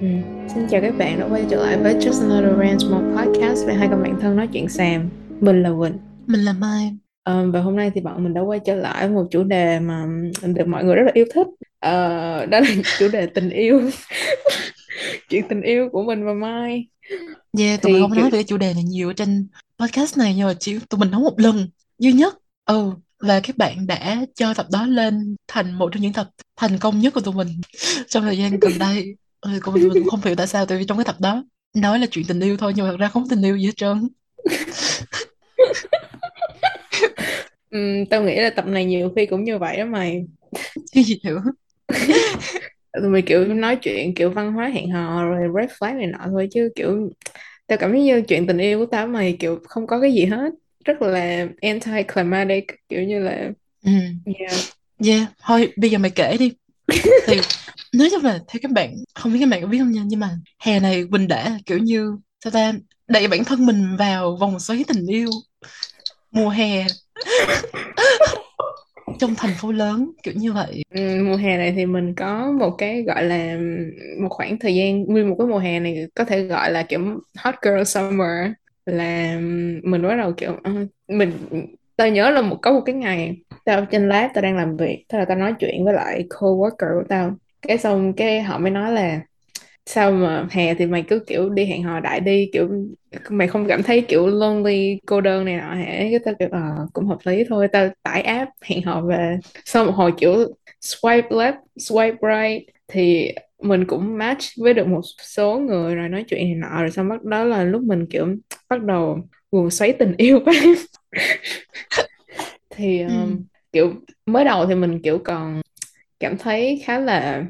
Ừ. Xin chào các bạn đã quay trở lại với Just Another Rant More Podcast về hai con bạn thân nói chuyện Sam. Mình là Quỳnh. Mình là Mai. Ờ, và hôm nay thì bọn mình đã quay trở lại một chủ đề mà được mọi người rất là yêu thích. Ờ, đó là chủ đề tình yêu. chuyện tình yêu của mình và Mai. Yeah, tụi mình không nói về chủ đề này nhiều ở trên podcast này nhưng mà chỉ tụi mình nói một lần duy nhất. Ừ, và các bạn đã cho tập đó lên thành một trong những tập thành công nhất của tụi mình trong thời gian gần đây. Ừ, còn mình cũng không hiểu tại sao tại vì trong cái tập đó nói là chuyện tình yêu thôi nhưng mà thật ra không tình yêu gì hết trơn. Ừm, tao nghĩ là tập này nhiều khi cũng như vậy đó mày. Cái gì hiểu? Tụi mình kiểu nói chuyện kiểu văn hóa hẹn hò rồi red flag này nọ thôi chứ kiểu tao cảm thấy như chuyện tình yêu của tao mày kiểu không có cái gì hết rất là anti-climatic kiểu như là Ừ. yeah. Yeah, thôi bây giờ mày kể đi. Thì nói chung là theo các bạn không biết các bạn có biết không nha nhưng mà hè này Quỳnh đã kiểu như sao ta đẩy bản thân mình vào vòng xoáy tình yêu. Mùa hè. Trong thành phố lớn kiểu như vậy. Ừ, mùa hè này thì mình có một cái gọi là một khoảng thời gian nguyên một cái mùa hè này có thể gọi là kiểu hot girl summer là mình bắt đầu kiểu ờ, mình tao nhớ là một có một cái ngày tao trên lab tao đang làm việc thế là tao nói chuyện với lại coworker của tao cái xong cái họ mới nói là sao mà hè thì mày cứ kiểu đi hẹn hò đại đi kiểu mày không cảm thấy kiểu lonely cô đơn này nọ hả? Cái tao kiểu ờ cũng hợp lý thôi tao tải app hẹn hò về. Sau một hồi kiểu swipe left swipe right thì mình cũng match với được một số người rồi nói chuyện này nọ rồi xong bắt đó là lúc mình kiểu bắt đầu guồng xoáy tình yêu thì ừ. um, kiểu mới đầu thì mình kiểu còn cảm thấy khá là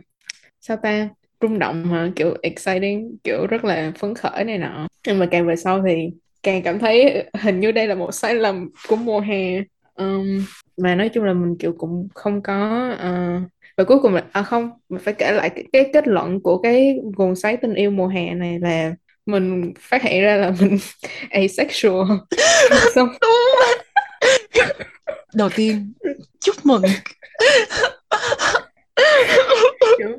sao ta rung động hả? Kiểu exciting kiểu rất là phấn khởi này nọ. Nhưng mà càng về sau thì càng cảm thấy hình như đây là một sai lầm của mùa hè. Um, mà nói chung là mình kiểu cũng không có uh, và cuối cùng là à không mình phải kể lại cái, cái kết luận của cái nguồn xoáy tình yêu mùa hè này là mình phát hiện ra là mình asexual. Xong đầu tiên chúc mừng. kiểu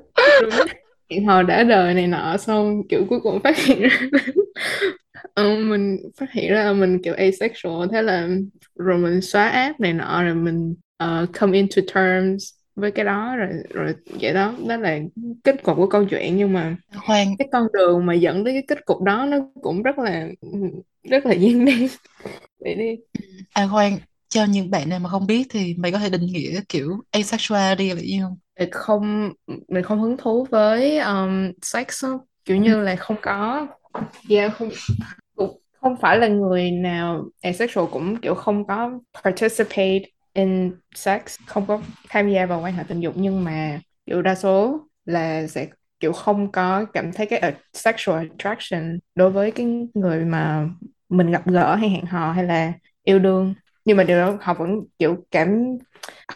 hẹn hò đã đời này nọ xong kiểu cuối cùng phát hiện ra ờ, mình phát hiện ra mình kiểu asexual thế là rồi mình xóa app này nọ rồi mình uh, come into terms với cái đó rồi rồi vậy đó. Đó là kết cục của câu chuyện nhưng mà khoan cái con đường mà dẫn tới cái kết cục đó nó cũng rất là rất là gian nan. Vậy đi. À khoan cho những bạn nào mà không biết thì mày có thể định nghĩa kiểu asexuality là gì không? Mình không mình không hứng thú với um, sex đó. kiểu như là không có. Yeah, không cũng không phải là người nào asexual cũng kiểu không có participate in sex không có tham gia vào quan hệ tình dục. Nhưng mà kiểu đa số là sẽ kiểu không có cảm thấy cái sexual attraction đối với cái người mà mình gặp gỡ hay hẹn hò hay là yêu đương nhưng mà điều đó họ vẫn kiểu cảm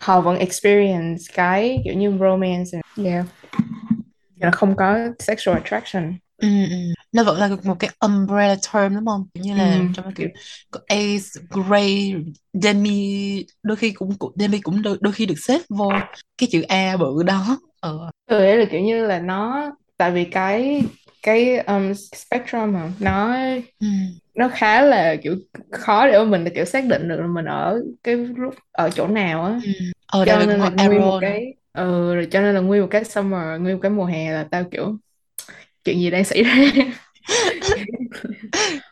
họ vẫn experience cái kiểu như romance yeah là không có sexual attraction ừ, ừ. nó vẫn là một cái umbrella term đúng không như là Ừ. trong kiểu có ace gray demi đôi khi cũng demi cũng đôi, đôi khi được xếp vô cái chữ A bự đó ờ Ừ, đấy là kiểu như là nó tại vì cái cái um, spectrum mà nó ừ. Nó khá là kiểu khó để mà mình kiểu xác định được là mình ở cái lúc ở chỗ nào á Ừ. ờ cho nên là nguyên một cái ừ, rồi cho nên là nguyên một cái summer nguyên một cái mùa hè là tao kiểu chuyện gì đang xảy ra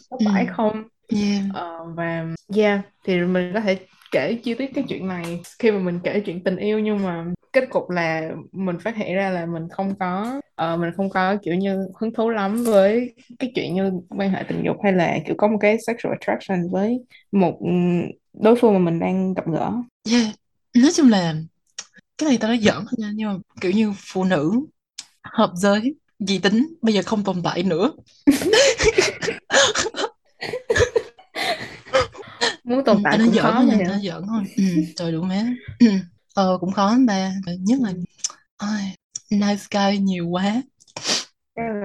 có ừ. phải không yeah. Ờ, và yeah thì mình có thể kể chi tiết cái chuyện này. Khi mà mình kể chuyện tình yêu nhưng mà kết cục là mình phát hiện ra là mình không có ờ, mình không có kiểu như hứng thú lắm với cái chuyện như quan hệ tình dục hay là kiểu có một cái sexual attraction với một ừm, đối phương mà mình đang gặp gỡ. Yeah. Nói chung là cái này tao nói giỡn thôi nha nhưng mà kiểu như phụ nữ hợp giới dị tính bây giờ không tồn tại nữa muốn ừ, tồn tại tao nói cũng giỡn khó nha nói giỡn thôi. Ừ, trời đủ má. Ờ cũng khó lắm ba nhất là ai, nice guy nhiều quá.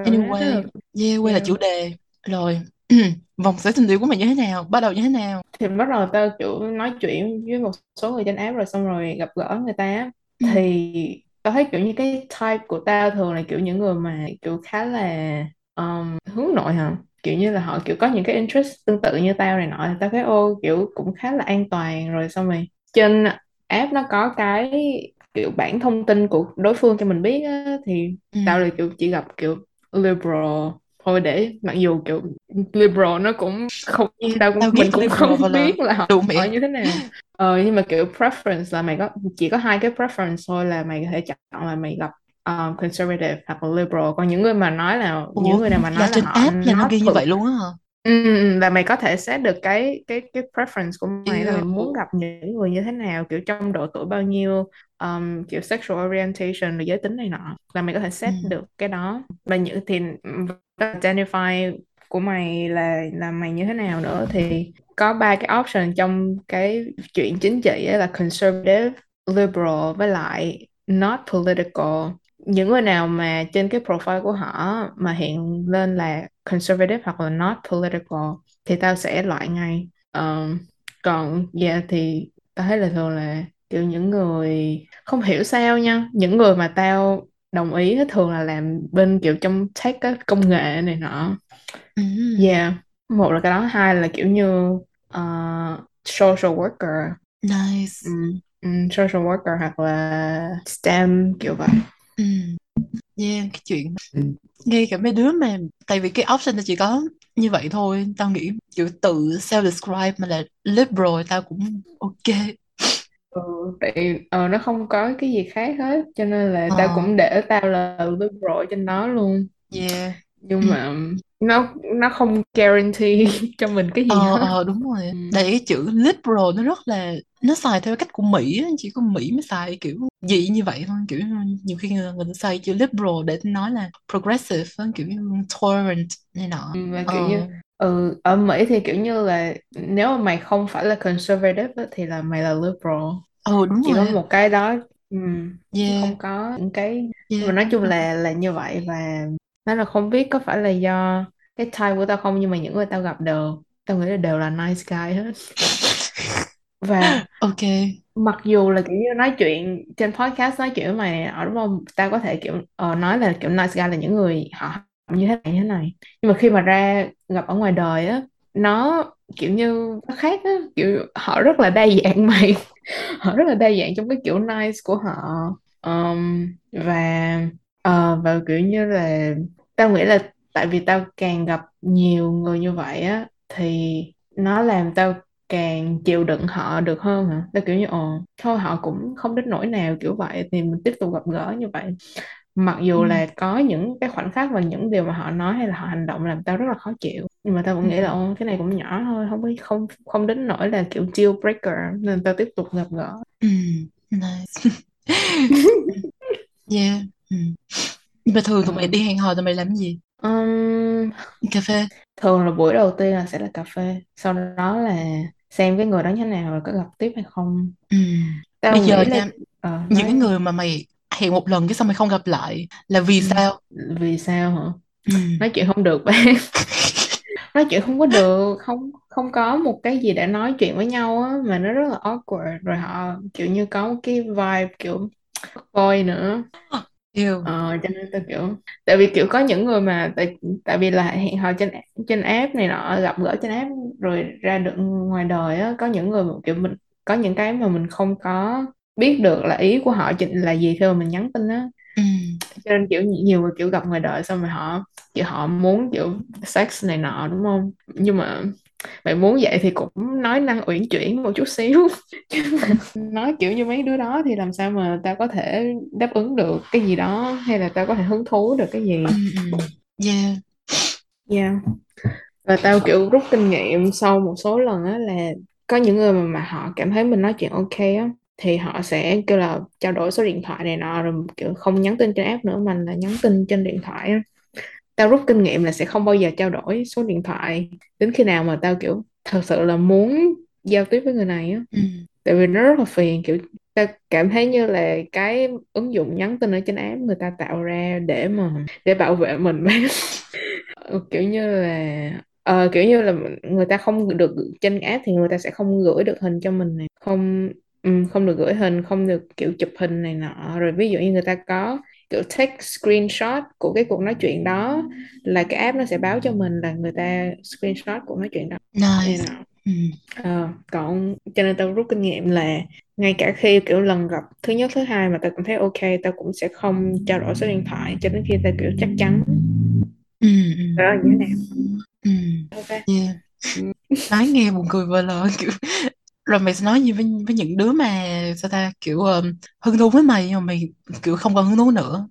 Anyway yeah quay lại chủ đề. Rồi vòng xoáy tình yêu của mày như thế nào? Bắt đầu như thế nào? Thì bắt đầu tao kiểu nói chuyện với một số người trên app rồi xong rồi gặp gỡ người ta. Ừ. thì tao thấy kiểu như cái type của tao thường là kiểu những người mà kiểu khá là um, hướng nội hả kiểu như là họ kiểu có những cái interest tương tự như tao này nọ thì tao thấy ô kiểu cũng khá là an toàn. Rồi xong rồi trên app nó có cái kiểu bản thông tin của đối phương cho mình biết á, thì ừ. tao là kiểu chỉ gặp kiểu liberal thôi để mặc dù kiểu liberal nó cũng không tao cũng tao mình cũng không là biết là họ, họ như thế nào. Ờ, nhưng mà kiểu preference là mày có chỉ có hai cái preference thôi là mày có thể chọn là mày gặp um, conservative hoặc là liberal. Còn những người mà nói là những ủa người nào mà là nói là trên họ app là nó ghi như vậy luôn á hả? Ừ, ừ, ừ, là mày có thể set được cái cái cái preference của mày là mày muốn gặp những người như thế nào kiểu trong độ tuổi bao nhiêu um, kiểu sexual orientation rồi giới tính này nọ. Là mày có thể ừ. set được cái đó. Và những thì identify của mày là là mày như thế nào nữa thì có ba cái option trong cái chuyện chính trị là conservative liberal với lại not political những người nào mà trên cái profile của họ mà hiện lên là conservative hoặc là not political thì tao sẽ loại ngay. Ờm, còn yeah thì tao thấy là thường là kiểu những người không hiểu sao nha những người mà tao đồng ý thường là làm bên kiểu trong tech á, công nghệ này nọ. Ừ. yeah một là cái đó hai là kiểu như ờ, social worker. Nice. Ừm, ừm, social worker hoặc là STEM kiểu vậy ừ. yeah cái chuyện ngay cả mấy đứa mà tại vì cái option nó chỉ có như vậy thôi tao nghĩ kiểu tự self describe mà là liberal tao cũng ok Ừ, tại ờ, nó không có cái gì khác hết cho nên là tao ờ cũng để tao là liberal trên đó luôn yeah ừ. nhưng mà nó nó không guarantee cho mình cái gì ờ hết. ờ đúng rồi. Ừ. tại cái chữ liberal nó rất là nó xài theo cách của Mỹ chỉ có Mỹ mới xài kiểu dị như vậy thôi kiểu nhiều khi người, người ta xài chữ liberal để nói là progressive kiểu như tolerant này nọ. Ừ, và kiểu như ờ ừ, ở Mỹ thì kiểu như là nếu mà mày không phải là conservative thì là mày là liberal. Ờ đúng chỉ có rồi. một cái đó ừ, yeah. không có những cái yeah. mà nói chung là là như vậy và nó là không biết có phải là do cái type của tao không nhưng mà những người tao gặp đều tao nghĩ là đều là nice guy hết. Và ok. mặc dù là kiểu như nói chuyện trên podcast nói chuyện với mày ở đúng không? Tao có thể kiểu ờ, nói là kiểu nice guy là những người họ như thế này như thế này. Nhưng mà khi mà ra gặp ở ngoài đời á nó kiểu như nó khác á. Kiểu họ rất là đa dạng mày. Họ rất là đa dạng trong cái kiểu nice của họ. Um, và ờ, và kiểu như là tao nghĩ là tại vì tao càng gặp nhiều người như vậy á thì nó làm tao càng chịu đựng họ được hơn hả tao kiểu như ồ thôi họ cũng không đến nỗi nào kiểu vậy thì mình tiếp tục gặp gỡ như vậy mặc ừ. dù là có những cái khoảnh khắc và những điều mà họ nói hay là họ hành động làm tao rất là khó chịu nhưng mà tao vẫn Ừ. nghĩ là ô cái này cũng nhỏ thôi không có không không đến nỗi là kiểu deal breaker nên tao tiếp tục gặp gỡ Ừ. nice yeah ừ. Nhưng mà thường tụi mày Ờ. đi hẹn hò tụi mày làm gì? Ừm, cà phê. thường là buổi đầu tiên là sẽ là cà phê. Sau đó là xem cái người đó như thế nào rồi có gặp tiếp hay không. Ừ. bây tao giờ nghĩ là nha ờ, những cái nói người mà mày hẹn một lần cái xong mày không gặp lại là vì ừm, sao? Vì sao hả? Ừ. nói chuyện không được bạn. Nói chuyện không có được không không có một cái gì để nói chuyện với nhau á mà nó rất là awkward. Rồi họ kiểu như có một cái vibe kiểu boy nữa yêu. Ờ, cho nên tôi kiểu tại vì kiểu có những người mà tại tại vì là hẹn hò trên trên app này nọ gặp gỡ trên app rồi ra được ngoài đời á có những người mà kiểu mình có những cái mà mình không có biết được là ý của họ chính là gì khi mà mình nhắn tin á. Ừ. cho nên kiểu nhiều người kiểu gặp ngoài đời xong rồi họ kiểu họ muốn kiểu sex này nọ đúng không? Nhưng mà mày muốn vậy thì cũng nói năng uyển chuyển một chút xíu Chứ mà nói kiểu như mấy đứa đó thì làm sao mà tao có thể đáp ứng được cái gì đó hay là tao có thể hứng thú được cái gì Ừ. ừ. yeah yeah. và tao kiểu rút kinh nghiệm sau một số lần á là có những người mà, mà họ cảm thấy mình nói chuyện ok á thì họ sẽ kêu là trao đổi số điện thoại này nọ rồi kiểu không nhắn tin trên app nữa mà là nhắn tin trên điện thoại á tao rút kinh nghiệm là sẽ không bao giờ trao đổi số điện thoại đến khi nào mà tao kiểu thật sự là muốn giao tiếp với người này á. Ừ. tại vì nó rất là phiền kiểu tao cảm thấy như là cái ứng dụng nhắn tin ở trên app người ta tạo ra để mà để bảo vệ mình. Kiểu như là ờ, kiểu như là người ta không được trên app thì người ta sẽ không gửi được hình cho mình này không ừ, không được gửi hình không được kiểu chụp hình này nọ. Rồi ví dụ như người ta có kiểu take screenshot của cái cuộc nói chuyện đó là cái app nó sẽ báo cho mình là người ta screenshot cuộc nói chuyện đó nice nọ ừ. Ờ, còn cho nên tao rút kinh nghiệm là ngay cả khi kiểu lần gặp thứ nhất thứ hai mà tao cảm thấy ok tao cũng sẽ không trao đổi số điện thoại cho đến khi tao kiểu chắc chắn Ừ, ừ, đó là như thế nào ừ. ok Yeah. Ừ. nói nghe buồn cười vờ lờ kiểu rồi mày sẽ nói gì với với những đứa mà sao ta kiểu um, hứng thú với mày nhưng mà mày kiểu không còn hứng thú nữa.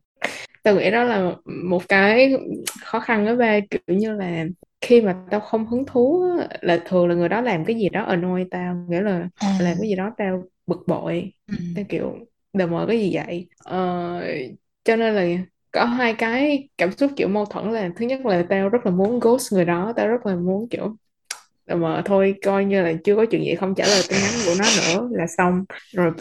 Tao nghĩ đó là một cái khó khăn đó ba kiểu như là khi mà tao không hứng thú là thường là người đó làm cái gì đó annoy tao nghĩa là à. làm cái gì đó tao bực bội ừ. tao kiểu đờ mờ cái gì vậy? Ờ, cho nên là có hai cái cảm xúc kiểu mâu thuẫn là thứ nhất là tao rất là muốn ghost người đó tao rất là muốn kiểu đờ mờ thôi coi như là chưa có chuyện gì không trả lời tin nhắn của nó nữa là xong. Rồi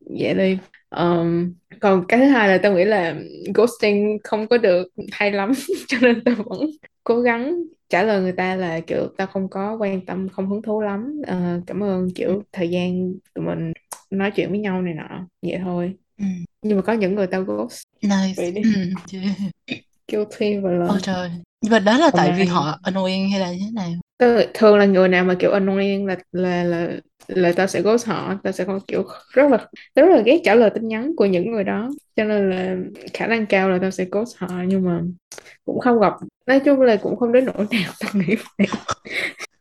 vậy đi. Ờm, còn cái thứ hai là tao nghĩ là ghosting không có được hay lắm cho nên tao vẫn cố gắng trả lời người ta là kiểu tao không có quan tâm không hứng thú lắm. Ờ, cảm ơn kiểu thời gian tụi mình nói chuyện với nhau này nọ. Vậy thôi. Ừ. nhưng mà có những người tao ghost. Nice. Vậy đi. Ừ. guilty và ôi là trời. Nhưng mà đó là tại mà vì họ annoying hay là như thế nào thường là người nào mà kiểu annoying là là là là tao sẽ ghost họ tao sẽ không kiểu rất là tao rất là ghét trả lời tin nhắn của những người đó. Cho nên là khả năng cao là tao sẽ ghost họ nhưng mà cũng không gặp nói chung là cũng không đến nỗi nào tao nghĩ vậy.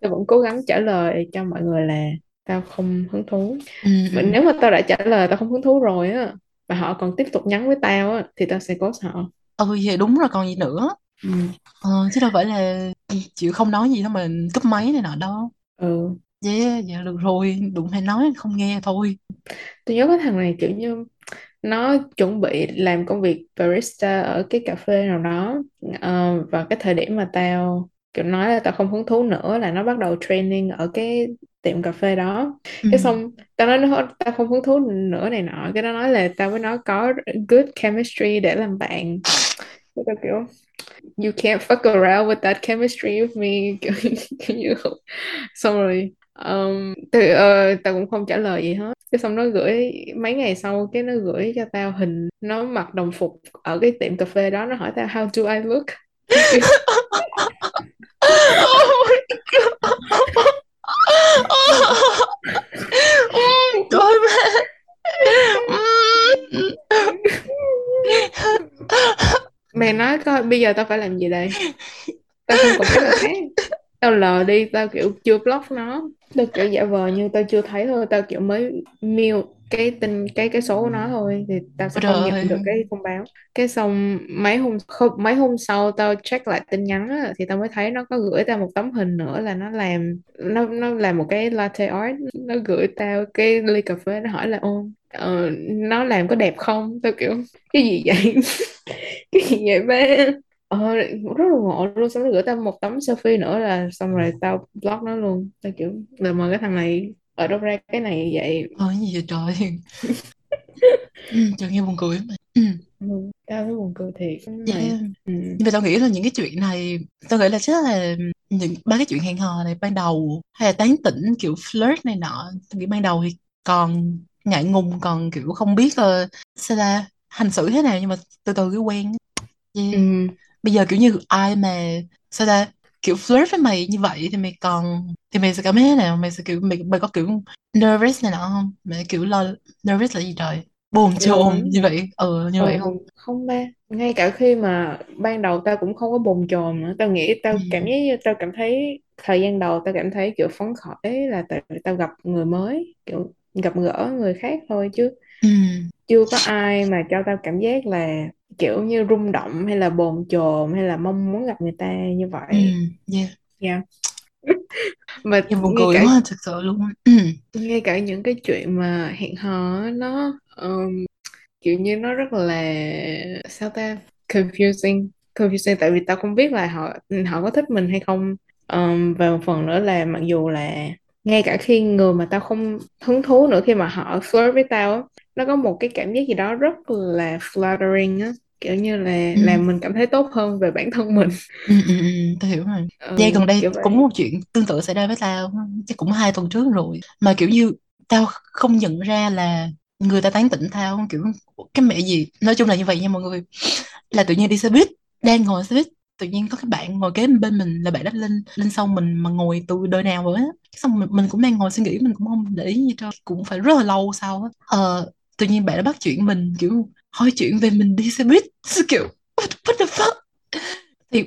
Tao vẫn cố gắng trả lời cho mọi người là tao không hứng thú. Ừ, mà ừ. nếu mà tao đã trả lời tao không hứng thú rồi á mà họ còn tiếp tục nhắn với tao á thì tao sẽ ghost họ. Ừ vậy đúng rồi còn gì nữa ừ. ờ, chứ đâu phải là chịu không nói gì đâu mà cúp máy này nọ đâu ừ. yeah dạ được rồi đụng hay nói không nghe thôi tôi nhớ cái thằng này kiểu như nó chuẩn bị làm công việc barista ở cái cà phê nào đó Ờ, và cái thời điểm mà tao kiểu nói là tao không hứng thú nữa là nó bắt đầu training ở cái tiệm cà phê đó ừ. cái xong tao nói nó tao không hứng thú nữa này nọ cái nó nói là tao với nó có good chemistry để làm bạn cái tao kiểu you can't fuck around with that chemistry with me. Kiểu, như xong rồi um, từ, ờ, tao cũng không trả lời gì hết. Cái xong nó gửi mấy ngày sau cái nó gửi cho tao hình nó mặc đồng phục ở cái tiệm cà phê đó nó hỏi tao how do I look? Tao kiểu, trời má mày nói coi bây giờ tao phải làm gì đây? Tao không còn cách nào khác. Tao lờ đi tao kiểu chưa block nó. Tao kiểu giả vờ như tao chưa thấy thôi. Tao kiểu mới mute cái tin cái cái số của nó thôi. Thì tao sẽ không nhận trời. được cái thông báo. Cái xong mấy hôm không, mấy hôm sau tao check lại tin nhắn á, thì tao mới thấy nó có gửi tao một tấm hình nữa là nó làm nó nó làm một cái latte art. Nó gửi tao cái ly cà phê nó hỏi là ô ờ, nó làm có đẹp không? Tao kiểu cái gì vậy? Cái gì vậy ba? Ờ, rất là ngộ luôn. Xong nó gửi tao một tấm selfie nữa là xong rồi tao block nó luôn. Tao kiểu là mà cái thằng này ở đâu ra cái này vậy? Ôi gì vậy trời? Ừ, trời nghe buồn cười mà. Ừ. ừ, tao thấy buồn cười thiệt. Yeah. ừ. nhưng mà tao nghĩ là những cái chuyện này tao nghĩ là chắc là những ba cái chuyện hẹn hò này ban đầu hay là tán tỉnh kiểu flirt này nọ tao nghĩ ban đầu thì còn ngại ngùng còn kiểu không biết uh, sao ta hành xử thế nào nhưng mà từ từ cái quen. Yeah. Ừ. bây giờ kiểu như ai mà sao ta kiểu flirt với mày như vậy thì mày còn thì mày sẽ cảm thấy thế nào? Mày sẽ kiểu mày, mày có kiểu nervous này nọ không? Mày kiểu lo nervous là gì trời? Bồn lo chồn như vậy. Ừ như ừ, vậy. Không không ba. Ngay cả khi mà ban đầu tao cũng không có bồn chồn nữa. Tao nghĩ ừ. tao cảm giác như tao cảm thấy thời gian đầu tao cảm thấy kiểu phấn khởi là tại tao gặp người mới. Kiểu gặp gỡ người khác thôi chứ Ừ. chưa có ai mà cho tao cảm giác là kiểu như rung động hay là bồn chồn hay là mong muốn gặp người ta như Ừ. vậy Yeah. yeah. mà Nghe buồn cười cả quá thật sự luôn ừ. ngay cả những cái chuyện mà hẹn hò nó um, kiểu như nó rất là sao ta confusing confusing tại vì tao không biết là họ họ có thích mình hay không um, và một phần nữa là mặc dù là ngay cả khi người mà tao không hứng thú nữa khi mà họ flirt với tao á, nó có một cái cảm giác gì đó rất là flattering á kiểu như là Ừ. làm mình cảm thấy tốt hơn về bản thân mình Ừ, ừ, ừ, tao hiểu rồi. ừ, Dây gần đây cũng một chuyện tương tự xảy ra với tao, chắc cũng hai tuần trước rồi. Mà kiểu như tao không nhận ra là người ta tán tỉnh tao kiểu cái mẹ gì nói chung là như vậy nha mọi người là tự nhiên đi xe buýt đang ngồi xe buýt tự nhiên có cái bạn ngồi kế bên mình là bạn đã lên lên sau mình mà ngồi từ đời nào rồi á xong mình, mình cũng đang ngồi suy nghĩ mình cũng không để ý gì cho cũng phải rất là lâu sau á. Ờ, tự nhiên bạn đã bắt chuyện mình kiểu hỏi chuyện về mình đi xe buýt kiểu what, what the fuck? Thì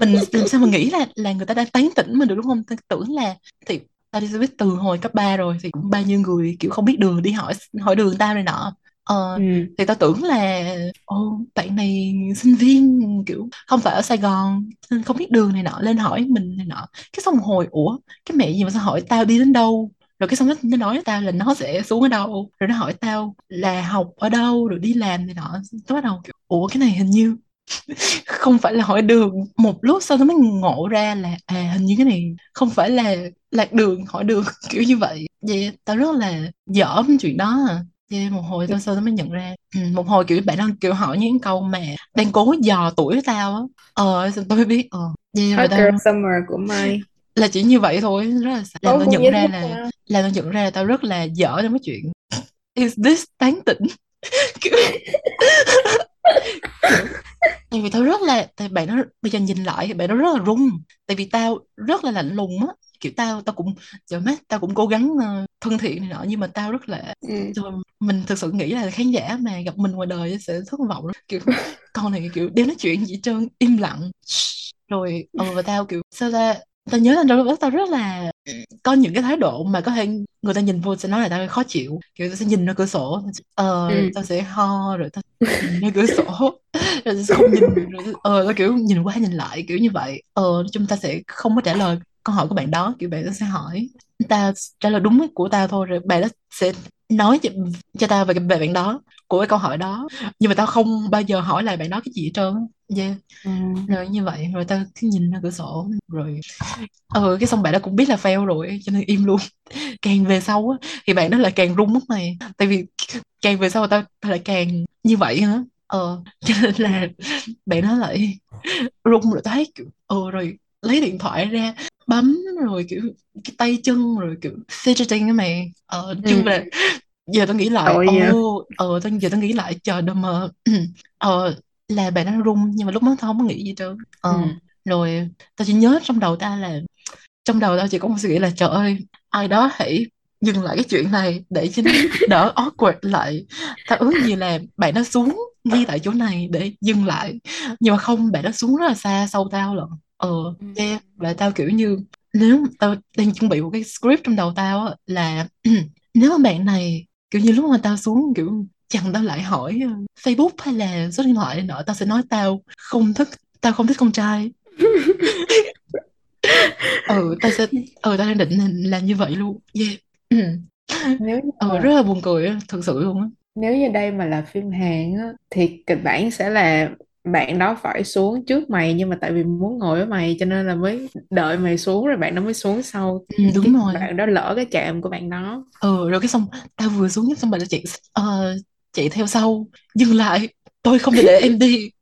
mình làm sao mà nghĩ là là người ta đang tán tỉnh mình được đúng không? Tôi tưởng là thì tao đi xe buýt từ hồi cấp 3 rồi thì cũng bao nhiêu người kiểu không biết đường đi hỏi hỏi đường tao này nọ ờ, ừ. thì tao tưởng là ô bạn này sinh viên kiểu không phải ở Sài Gòn nên không biết đường này nọ lên hỏi mình này nọ. Cái xong hồi ủa cái mẹ gì mà sao hỏi tao đi đến đâu? Rồi cái xong nó, nó nói với tao là nó sẽ xuống ở đâu. Rồi nó hỏi tao là học ở đâu rồi đi làm này nọ. Tao bắt đầu kiểu ủa cái này hình như không phải là hỏi đường. Một lúc sau nó mới ngộ ra là à hình như cái này không phải là lạc đường hỏi đường. Kiểu như vậy. Vậy tao rất là dở cái chuyện đó à Yeah, một hồi tao sau tao mới nhận ra. Ừ, một hồi kiểu bạn đang kiểu hỏi những câu mà đang cố dò tuổi tao á. Ờ xong tôi mới biết ờ yeah, Hot Girl Summer của Mai là chỉ như vậy thôi rất là làm tao nhận ra là làm tao nhận ra là tao rất là dở trong cái chuyện is this tán tỉnh? Kiểu tại vì tao rất là tại bạn nó bây giờ nhìn lại thì bạn nó rất là rung tại vì tao rất là lạnh lùng á kiểu tao tao cũng trời mắt tao cũng cố gắng uh, thân thiện này nọ nhưng mà tao rất là ừ. mình thực sự nghĩ là khán giả mà gặp mình ngoài đời sẽ thất vọng kiểu con này kiểu đeo nói chuyện gì trơn im lặng. Rồi ờ và tao kiểu sao ra tao nhớ là đôi tao rất là có những cái thái độ mà có thể người ta nhìn vô sẽ nói là tao khó chịu. Kiểu tao sẽ nhìn ra cửa sổ ờ ừ. tao sẽ ho rồi tao nhìn ra cửa sổ rồi tao không nhìn rồi ờ tao kiểu nhìn qua nhìn lại kiểu như vậy. Ờ chúng ta sẽ không có trả lời câu hỏi của bạn đó kiểu bạn sẽ hỏi ta trả lời đúng của tao thôi rồi bạn đó sẽ nói cho, cho tao về, về bạn đó của cái câu hỏi đó. Nhưng mà tao không bao giờ hỏi lại bạn đó cái gì hết trơn yeah. ừ. rồi như vậy rồi tao cứ nhìn ra cửa sổ rồi ờ cái xong bạn đó cũng biết là fail rồi cho nên im luôn. Càng về sau á thì bạn đó lại càng rung mất mày. Tại vì càng về sau tao, tao lại càng như vậy hả ờ cho nên là bạn đó lại rung rồi tao thấy kiểu ờ rồi lấy điện thoại ra bấm rồi kiểu cái tay chân rồi kiểu fidgeting cái mày. Ờ chung ừ. là giờ tao nghĩ lại ồ ờ tao giờ tao nghĩ lại chờ đâm mờ ờ là bạn đang rung nhưng mà lúc đó tao không có nghĩ gì trơn ờ ừ. rồi tao chỉ nhớ trong đầu tao là trong đầu tao chỉ có một suy nghĩ là trời ơi ai đó hãy dừng lại cái chuyện này để cho nó đỡ awkward lại. Tao ước gì là bạn nó xuống ngay tại chỗ này để dừng lại. Nhưng mà không bạn nó xuống rất là xa sau tao lận ờ ừ. yeah. và tao kiểu như nếu tao đang chuẩn bị một cái script trong đầu tao á là nếu mà bạn này kiểu như lúc mà tao xuống kiểu chẳng tao lại hỏi uh, Facebook hay là số điện thoại này nọ tao sẽ nói tao không thích tao không thích con trai ừ tao sẽ ừ tao đang định làm như vậy luôn yeah nếu như ừ, rất là buồn cười thật sự luôn á nếu như đây mà là phim Hàn á thì kịch bản sẽ là bạn đó phải xuống trước mày nhưng mà tại vì muốn ngồi với mày cho nên là mới đợi mày xuống rồi bạn đó mới xuống sau. Ừ, đúng cái rồi. bạn đó lỡ cái chạm của bạn đó. Ừ rồi cái xong tao vừa xuống xong bạn đó chạy uh, chạy theo sau. Dừng lại. Tôi không thể để em đi.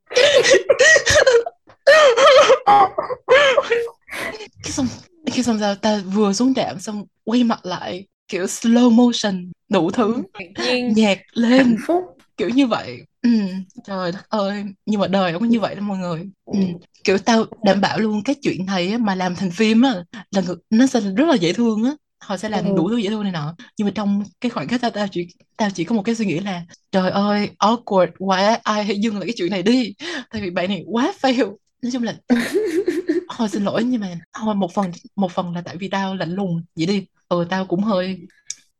Cái xong cái xong ra ta vừa xuống trạm xong quay mặt lại kiểu slow motion đủ thứ. Nhạc lên. phúc. Kiểu như vậy ừ, trời đất ơi nhưng mà đời không có như vậy đâu mọi người. Ừ. kiểu tao đảm bảo luôn cái chuyện này á, mà làm thành phim á là nó sẽ rất là dễ thương á họ sẽ làm ừ. đủ thứ dễ thương này nọ. Nhưng mà trong cái khoảnh khắc tao tao chỉ tao chỉ có một cái suy nghĩ là trời ơi awkward quá ai hãy dừng lại cái chuyện này đi. Tại vì bạn này quá fail. Nói chung là thôi xin lỗi nhưng mà thôi một phần một phần là tại vì tao lạnh lùng vậy đi. Ừ tao cũng hơi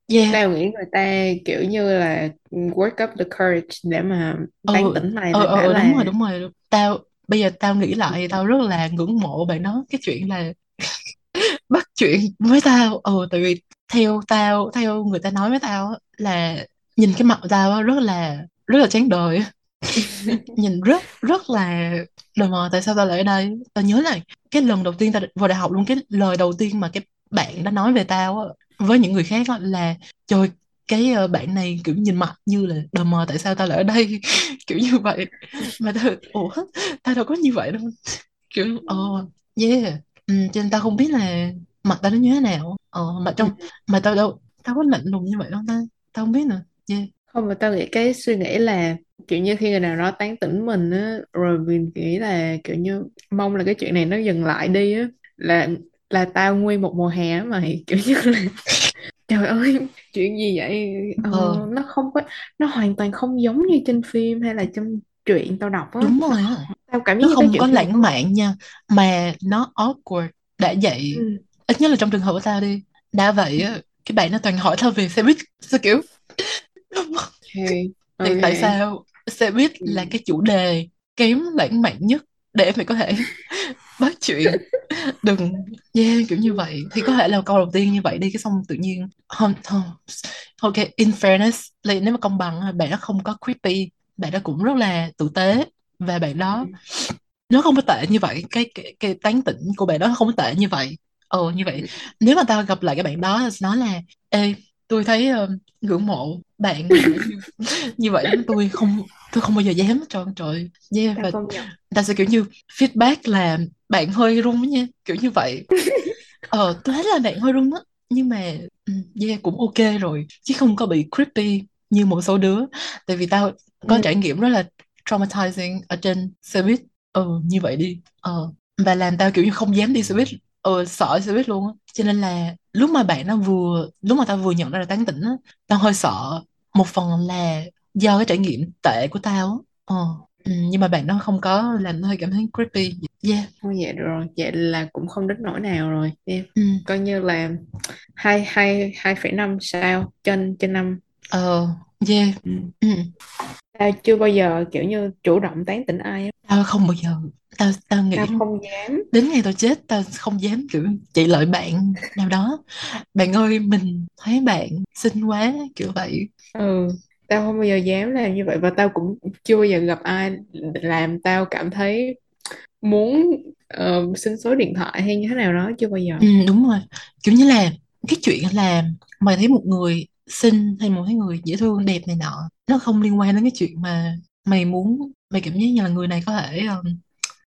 yeah. tao nghĩ người ta kiểu như là work up the courage để mà tán ừ, tỉnh này ừ, ừ, ừ, là đúng rồi đúng rồi. Tao bây giờ tao nghĩ lại tao rất là ngưỡng mộ bạn đó. Cái chuyện là bắt chuyện với tao. Ừ tại vì theo tao theo người ta nói với tao là nhìn cái mặt tao rất là rất là chán đời nhìn rất rất là đời mò tại sao tao lại ở đây. Tao nhớ lại cái lần đầu tiên tao vào đại học luôn cái lời đầu tiên mà cái bạn đã nói về tao á với những người khác đó là trời cái uh, bạn này kiểu nhìn mặt như là đờ mờ tại sao tao lại ở đây? Kiểu như vậy. Mà tao ủa tao đâu có như vậy đâu. Kiểu ờ uh, yeah ừ, cho nên tao không biết là mặt tao nó như thế nào. Ờ mà trong mà tao đâu tao có lạnh lùng như vậy không ta tao không biết nữa. Yeah. không mà tao nghĩ cái suy nghĩ là kiểu như khi người nào đó tán tỉnh mình á rồi mình nghĩ là kiểu như mong là cái chuyện này nó dừng lại đi á là là tao nguyên một mùa hè mày kiểu như là trời ơi chuyện gì vậy? Ờ, ờ. nó không có nó hoàn toàn không giống như trên phim hay là trong truyện tao đọc á. Đúng rồi á. Tao cảm giác nó không có phim lãng mạn nha mà nó awkward. Đã vậy ừ. ít nhất là trong trường hợp của tao đi đã vậy á cái bạn nó toàn hỏi tao về xe buýt sao kiểu okay. thì tại sao? Xe buýt ừ. là cái chủ đề kém lãng mạn nhất để mày có thể bắt chuyện. Đừng yeah kiểu như vậy. Thì có thể là câu đầu tiên như vậy đi cái xong tự nhiên không không. Ok in fairness là nếu mà công bằng bạn đó không có creepy bạn đó cũng rất là tử tế và bạn đó. Nó không có tệ như vậy cái cái, cái tán tỉnh của bạn đó không có tệ như vậy. Ờ như vậy. Nếu mà tao gặp lại cái bạn đó nói là ê tôi thấy ờ, ngưỡng mộ bạn như, vậy tôi không tôi không bao giờ dám trời trời yeah và ta sẽ kiểu như feedback là bạn hơi run nha kiểu như vậy. Ờ tôi thấy là bạn hơi run á nhưng mà ừ, yeah cũng ok rồi chứ không có bị creepy như một số đứa. Tại vì tao có ừ. trải nghiệm rất là traumatizing ở trên xe buýt. Ờ như vậy đi. Ờ và làm tao kiểu như không dám đi xe buýt ờ sợ xe buýt luôn á. Cho nên là lúc mà bạn nó vừa lúc mà tao vừa nhận ra là tán tỉnh á tao hơi sợ một phần là do cái trải nghiệm tệ của tao á. Ờ ừ, nhưng mà bạn nó không có làm tao hơi cảm thấy creepy. Yeah. Thôi vậy được rồi vậy là cũng không đến nỗi nào rồi. Em ừ. Coi như là hai hai hai phẩy năm sao trên trên năm. Ờ yeah. Ừ. ừ. tao chưa bao giờ kiểu như chủ động tán tỉnh ai á. Tao không bao giờ. Tao tao nghĩ tao không dám. đến ngày tao chết tao không dám kiểu chạy lại bạn nào đó. Bạn ơi mình thấy bạn xinh quá kiểu vậy. Ừ tao không bao giờ dám làm như vậy và tao cũng chưa bao giờ gặp ai làm tao cảm thấy muốn ờ, xin số điện thoại hay như thế nào đó chưa bao giờ. Ừ, đúng rồi. Kiểu như là cái chuyện là mày thấy một người xinh hay một cái người dễ thương đẹp này nọ. Nó không liên quan đến cái chuyện mà mày muốn mày cảm giác như là người này có thể um,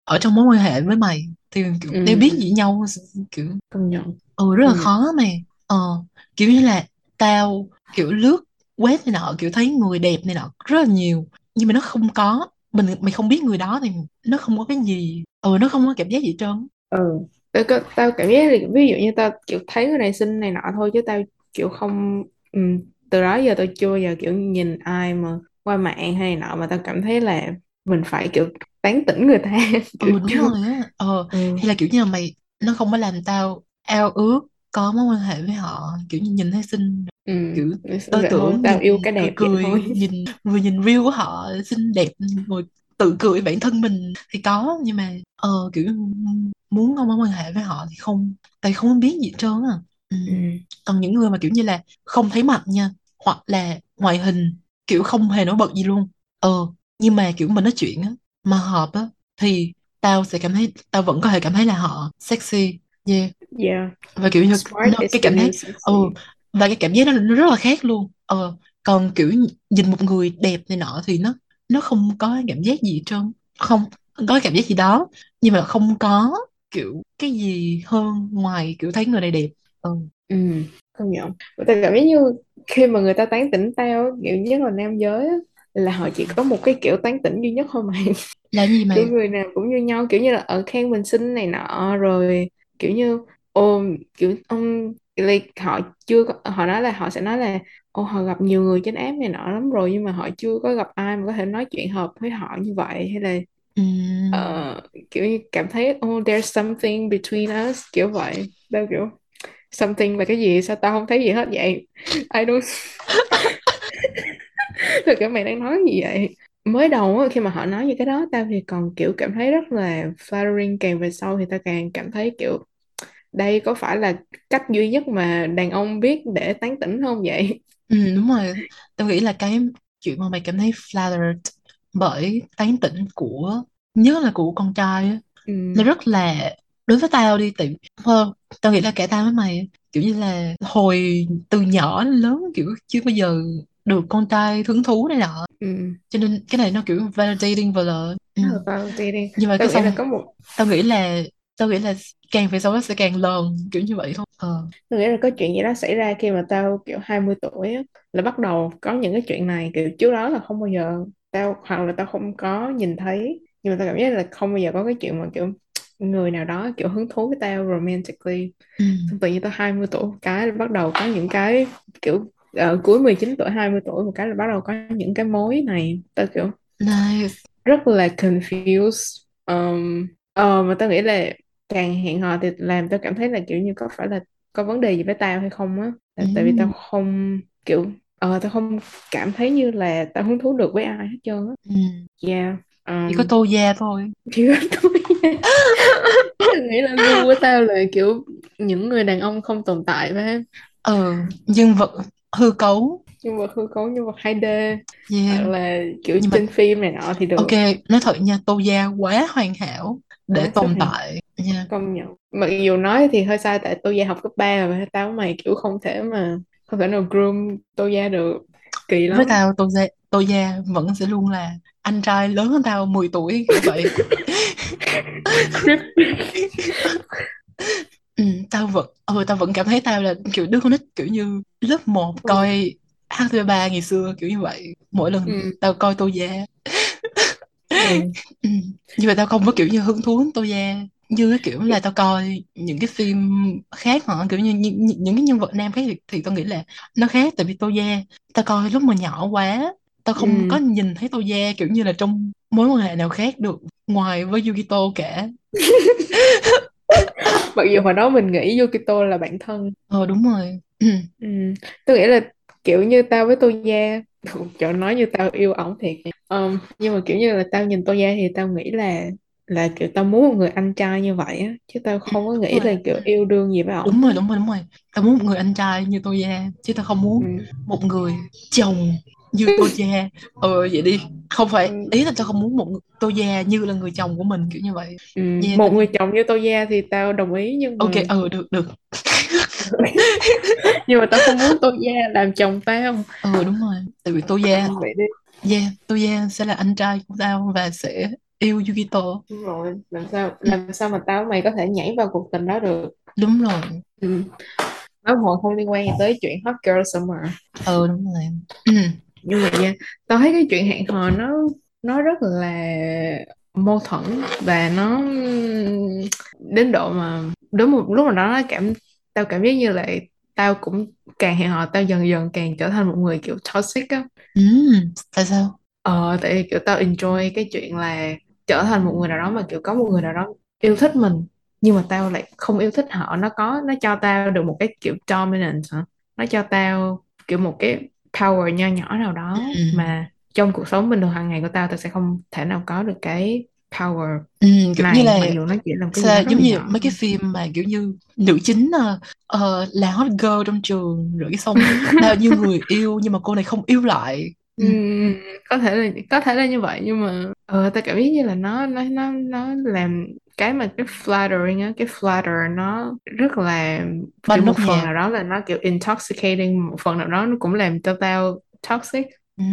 ở trong mối quan hệ với mày. Thì kiểu đều biết ừ gì nhau kiểu công nhận. Ừ rất là nhận khó mày ờ kiểu như là tao kiểu lướt web này nọ kiểu thấy người đẹp này nọ rất là nhiều nhưng mà nó không có. Mình mày không biết người đó thì nó không có cái gì. Ừ nó không có cảm giác gì trơn. Ừ. Tao, tao cảm giác là ví dụ như tao kiểu thấy người này xinh này nọ thôi chứ tao kiểu không ừ, từ đó giờ tao chưa giờ kiểu nhìn ai mà qua mạng hay nọ mà tao cảm thấy là mình phải kiểu tán tỉnh người ta kiểu ừ đúng chưa rồi á. Ờ ừ, hay là kiểu như là mày nó không có làm tao ao ước có mối quan hệ với họ kiểu như nhìn thấy xinh ừ. kiểu tao vậy thôi tưởng tao nhìn yêu cái cười đẹp vậy cười thôi. nhìn vừa nhìn view của họ xinh đẹp ngồi tự cười bản thân mình thì có nhưng mà ờ kiểu muốn có mối quan hệ với họ thì không tại không biết gì hết trơn á ừ. ừ. còn những người mà kiểu như là không thấy mặt nha hoặc là ngoại hình kiểu không hề nổi bật gì luôn. Ờ nhưng mà kiểu mình nói chuyện á mà hợp á thì tao sẽ cảm thấy tao vẫn có thể cảm thấy là họ sexy yeah. Yeah. Và kiểu như smart nó cái cảm giác ừ và cái cảm giác nó, nó rất là khác luôn. Ờ còn kiểu nhìn một người đẹp này nọ thì nó nó không có cảm giác gì trơn. Không có cảm giác gì đó nhưng mà không có kiểu cái gì hơn ngoài kiểu thấy người này đẹp ừ. Ừ. công nhận. Và tao cảm giác như khi mà người ta tán tỉnh tao kiểu nhất là nam giới á, là họ chỉ có một cái kiểu tán tỉnh duy nhất thôi mà. Là gì kiểu mày người nào cũng như nhau kiểu như là ở khen mình xinh này nọ rồi kiểu như ô kiểu ông like, họ chưa có, họ nói là họ sẽ nói là ô họ gặp nhiều người trên app này nọ lắm rồi nhưng mà họ chưa có gặp ai mà có thể nói chuyện hợp với họ như vậy. Hay là ờ, kiểu như cảm thấy oh there's something between us kiểu vậy. Đâu kiểu something là cái gì? Sao tao không thấy gì hết vậy? I don't Thực cái mày đang nói gì vậy? Mới đầu khi mà họ nói như cái đó tao thì còn kiểu cảm thấy rất là flattering. Càng về sau thì tao càng cảm thấy kiểu đây có phải là cách duy nhất mà đàn ông biết để tán tỉnh không vậy? ừm, đúng rồi. Tao nghĩ là cái chuyện mà mày cảm thấy flattered bởi tán tỉnh của nhớ là của con trai á nó Ừ, rất là đối với tao đi tại ờ, tao nghĩ là cả tao với mày kiểu như là hồi từ nhỏ đến lớn kiểu chưa bao giờ được con trai hứng thú này nọ ừ. cho nên cái này nó kiểu validating vừa là ừ. Là validating. nhưng mà Tao cái xong có một tao nghĩ là tao nghĩ là càng về sau nó sẽ càng lớn kiểu như vậy thôi ờ tôi nghĩ là có chuyện gì đó xảy ra khi mà tao kiểu 20 tuổi á, là bắt đầu có những cái chuyện này kiểu trước đó là không bao giờ tao hoặc là tao không có nhìn thấy nhưng mà tao cảm giác là không bao giờ có cái chuyện mà kiểu người nào đó kiểu hứng thú với tao romantically. Ừ. xong tự nhiên tao 20 tuổi một cái bắt đầu có những cái kiểu ở cuối 19 tuổi 20 tuổi một cái là bắt đầu có những cái mối này. Tao kiểu nice. rất là confused um, ờ, mà tao nghĩ là càng hẹn hò thì làm tao cảm thấy là kiểu như có phải là có vấn đề gì với tao hay không á. Ừ. tại, tại vì tao không kiểu ờ tao không cảm thấy như là tao hứng thú được với ai hết trơn á. Ừ. yeah chỉ có um, tô da thôi. Chỉ có tôi. tao nghĩ là gu của tao là kiểu những người đàn ông không tồn tại với ừ nhân vật hư cấu. Nhân vật hư cấu nhân vật 2D hoặc yeah. Là kiểu nhưng mà trên phim này nọ thì ok được nói thật nha tô da quá hoàn hảo để quá tồn tại nha. Công nhận. Mặc dù nói thì hơi sai tại tôi gia học cấp 3 mà tao mày kiểu không thể mà không thể nào groom tôi gia được kỳ với lắm tao tô da tô da vẫn sẽ luôn là anh trai lớn hơn tao 10 tuổi vậy ừ, tao vẫn ừ, tao vẫn cảm thấy tao là kiểu đứa con nít kiểu như lớp một ừ. coi HTV3 ngày xưa kiểu như vậy mỗi lần Ừ. tao coi tô da Ừ. ừ. nhưng mà tao không có kiểu như hứng thú với tô da như cái kiểu là tao coi những cái phim khác hả? Kiểu như những, những, những cái nhân vật nam khác thì, thì tao nghĩ là nó khác tại vì tô da tao coi lúc mà nhỏ quá tao không có Ừ. nhìn thấy tô da kiểu như là trong mối quan hệ nào khác được ngoài với Yukito cả. Mặc dù hồi đó mình nghĩ Yukito là bạn thân. Ờ đúng rồi. Ừ. tôi nghĩ là kiểu như tao với tôi gia chỗ nói như tao yêu ổng thiệt. Um, nhưng mà kiểu như là tao nhìn tôi gia thì tao nghĩ là là kiểu tao muốn một người anh trai như vậy á chứ tao Ừ, không có đúng nghĩ rồi. là kiểu yêu đương gì với ổng. Đúng rồi đúng rồi đúng rồi. Tao muốn một người anh trai như tôi da chứ tao không muốn ừ. một người chồng như tôi da ờ vậy đi. Không phải Ừ. ý là tao không muốn một người- tôi da như là người chồng của mình kiểu như vậy. Ừ. yeah, một tao người chồng như tôi gia thì tao đồng ý nhưng ok mà ờ được được. Nhưng mà tao không muốn tôi gia làm chồng tao. Ờ đúng rồi. Tại vì tôi ừ, đi. Yeah tôi da sẽ là anh trai của tao và sẽ yêu Yukito đúng rồi làm sao ừ, làm sao mà tao mày có thể nhảy vào cuộc tình đó được? Đúng rồi. Ừ. nói một hồi không liên quan gì tới chuyện hot girl summer. Ờ đúng rồi. Ừ, nhưng mà nha tao thấy cái chuyện hẹn hò nó nó rất là mâu thuẫn và nó đến độ mà đến một lúc nào đó nó cảm tao cảm giác như là tao cũng càng hẹn hò tao dần dần càng trở thành một người kiểu toxic á. Ừ, tại sao? Ờ tại vì kiểu tao enjoy cái chuyện là trở thành một người nào đó mà kiểu có một người nào đó yêu thích mình nhưng mà tao lại không yêu thích họ. Nó có nó cho tao được một cái kiểu dominance hả? Nó cho tao kiểu một cái power nho nhỏ nào đó ừ. mà trong cuộc sống bình thường hàng ngày của tao tao sẽ không thể nào có được cái power Ừ, kiểu như này mặc là dù nó chỉ là cái là giống là như nhỏ mấy cái phim mà kiểu như nữ chính ờ, ờ, là hot girl trong trường rồi cái xong bao nhiêu người yêu nhưng mà cô này không yêu lại. Ừ. Ừm, có thể là có thể là như vậy nhưng mà ờ, tao cảm giác như là nó nó nó nó làm cái mà cái flattering á cái flatter nó rất là kiểu Ban một nốt phần nhạc nào đó là nó kiểu intoxicating một phần nào đó nó cũng làm cho tao toxic ừ.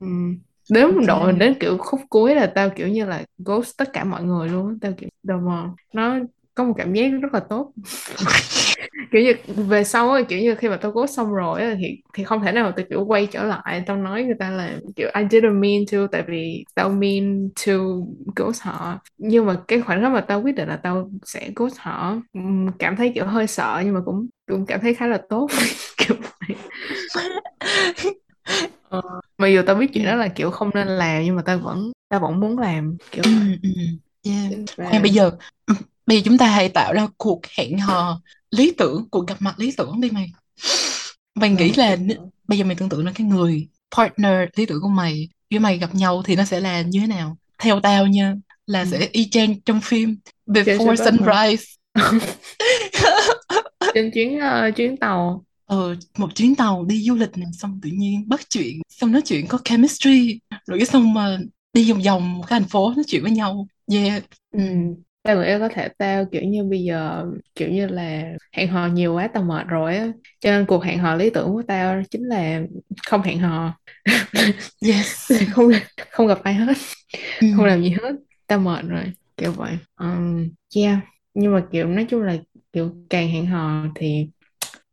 Ừm. đến một độ ok đến kiểu khúc cuối là tao kiểu như là ghost tất cả mọi người luôn á. tao kiểu đầu mà nó có một cảm giác rất là tốt kiểu như về sau á kiểu như khi mà tao cố xong rồi á, thì thì không thể nào tao kiểu quay trở lại tao nói người ta là kiểu I didn't mean to tại vì tao mean to ghost họ nhưng mà cái khoảnh khắc mà tao quyết định là tao sẽ ghost họ cảm thấy kiểu hơi sợ nhưng mà cũng cũng cảm thấy khá là tốt kiểu vậy ờ, mặc dù tao biết ừ. chuyện đó là kiểu không nên làm nhưng mà tao vẫn tao vẫn muốn làm kiểu Ừ. vậy Ừ. Yeah. Và bây giờ ừ, bây giờ chúng ta hãy tạo ra cuộc hẹn hò lý tưởng cuộc gặp mặt lý tưởng đi mày. Mày nghĩ là bây giờ mày tưởng tượng là cái người partner lý tưởng của mày với mày gặp nhau thì nó sẽ là như thế nào? Theo tao nha là ừ. sẽ y chang trong phim Before Sunrise. Trên chuyến ờ, chuyến tàu. Ờ, một chuyến tàu đi du lịch này xong tự nhiên bắt chuyện xong nói chuyện có chemistry rồi cái xong mà đi vòng vòng cái thành phố nói chuyện với nhau. Yeah. Ừ. ừ. Tao nghĩ có thể tao kiểu như bây giờ kiểu như là hẹn hò nhiều quá tao mệt rồi á cho nên cuộc hẹn hò lý tưởng của tao chính là không hẹn hò yes không không gặp ai hết ừ. không làm gì hết tao mệt rồi kiểu vậy um, yeah nhưng mà kiểu nói chung là kiểu càng hẹn hò thì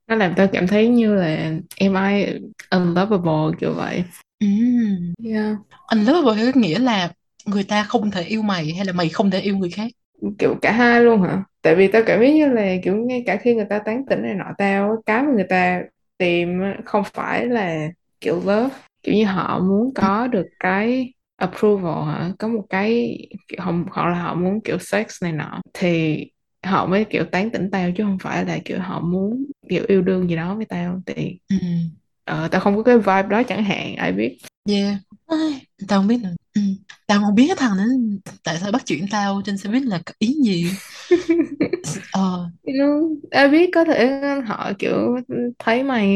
nó làm tao cảm thấy như là am I unlovable kiểu vậy Ừm. yeah. Unlovable có nghĩa là người ta không thể yêu mày hay là mày không thể yêu người khác kiểu cả hai luôn hả tại vì tao cảm thấy như là kiểu ngay cả khi người ta tán tỉnh này nọ tao cái mà người ta tìm á, không phải là kiểu love kiểu như họ muốn có được cái approval hả có một cái kiểu họ, họ là họ muốn kiểu sex này nọ thì họ mới kiểu tán tỉnh tao chứ không phải là kiểu họ muốn kiểu yêu đương gì đó với tao thì Ừ. ờ, tao không có cái vibe đó chẳng hạn ai biết Yeah. Ai, tao không biết nữa. Ừ. Tao không biết cái thằng đó tại sao bắt chuyện tao trên xe buýt là có ý gì. Ờ, ai biết có thể họ kiểu thấy mày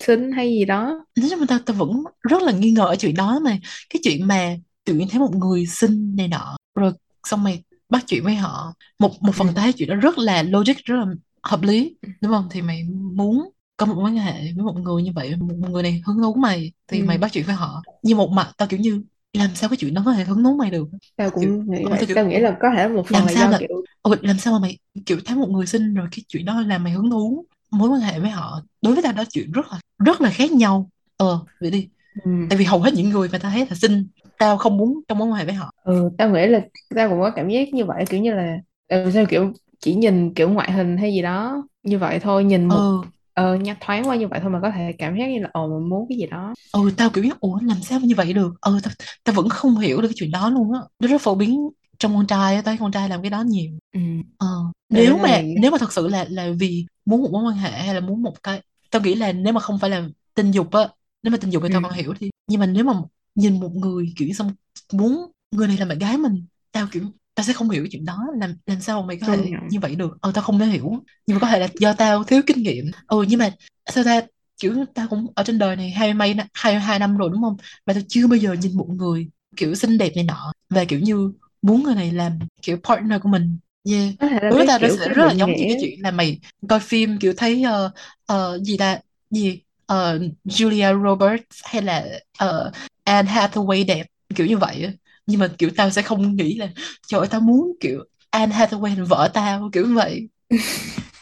xinh hay gì đó nói chung là tao, tao vẫn rất là nghi ngờ ở chuyện đó mà cái chuyện mà tự nhiên thấy một người xinh này nọ rồi xong mày bắt chuyện với họ một một phần ừ. tao thấy chuyện đó rất là logic rất là hợp lý đúng không thì mày muốn có một mối quan hệ với một người như vậy một, một người này hứng thú mày thì mày Ừ. bắt chuyện với họ nhưng một mặt tao kiểu như làm sao cái chuyện đó có thể hứng thú mày được? Tao kiểu cũng nghĩ ờ, vậy. tao kiểu tao nghĩ là có thể một phần làm là sao do mà kiểu ừ, làm sao mà mày kiểu thấy một người xinh rồi cái chuyện đó làm mày hứng thú? Mối quan hệ với họ đối với tao đó chuyện rất là rất là khác nhau. Ờ vậy đi. Ừ. tại vì hầu hết những người mà tao thấy là xinh tao không muốn trong mối quan hệ với họ. Ừ tao nghĩ là tao cũng có cảm giác như vậy. Kiểu như là ừ, sao kiểu chỉ nhìn kiểu ngoại hình hay gì đó như vậy thôi nhìn một ờ ờ nhắc thoáng qua như vậy thôi mà có thể cảm giác như là ồ mình muốn cái gì đó. Ừ tao kiểu biết ủa làm sao mà như vậy được? Ừ tao, tao vẫn không hiểu được cái chuyện đó luôn á. Nó rất phổ biến trong con trai á tao thấy con trai làm cái đó nhiều. Ừ. ờ tao nếu mà nếu mà thật sự là là vì muốn một mối quan hệ hay là muốn một cái tao nghĩ là nếu mà không phải là tình dục á nếu mà tình dục thì tao ừ. còn hiểu thì nhưng mà nếu mà nhìn một người kiểu xong muốn người này là bạn gái mình tao kiểu tao sẽ không hiểu cái chuyện đó làm làm sao mà mày có thể như vậy được? Ờ tao không thể hiểu. Nhưng mà có thể là do tao thiếu kinh nghiệm. Ừ nhưng mà sao ta kiểu tao cũng ở trên đời này hai mấy hai hai năm rồi đúng không? Và tao chưa bao giờ nhìn một người kiểu xinh đẹp này nọ. Và kiểu như muốn người này làm kiểu partner của mình. Yeah. Đối với cái tao nó sẽ rất là giống như cái chuyện là mày coi phim kiểu thấy ờ ờ, gì ta gì ờ, Julia Roberts hay là ờ, Anne Hathaway đẹp kiểu như vậy nhưng mà kiểu tao sẽ không nghĩ là trời ơi tao muốn kiểu Anne Hathaway vợ tao kiểu vậy.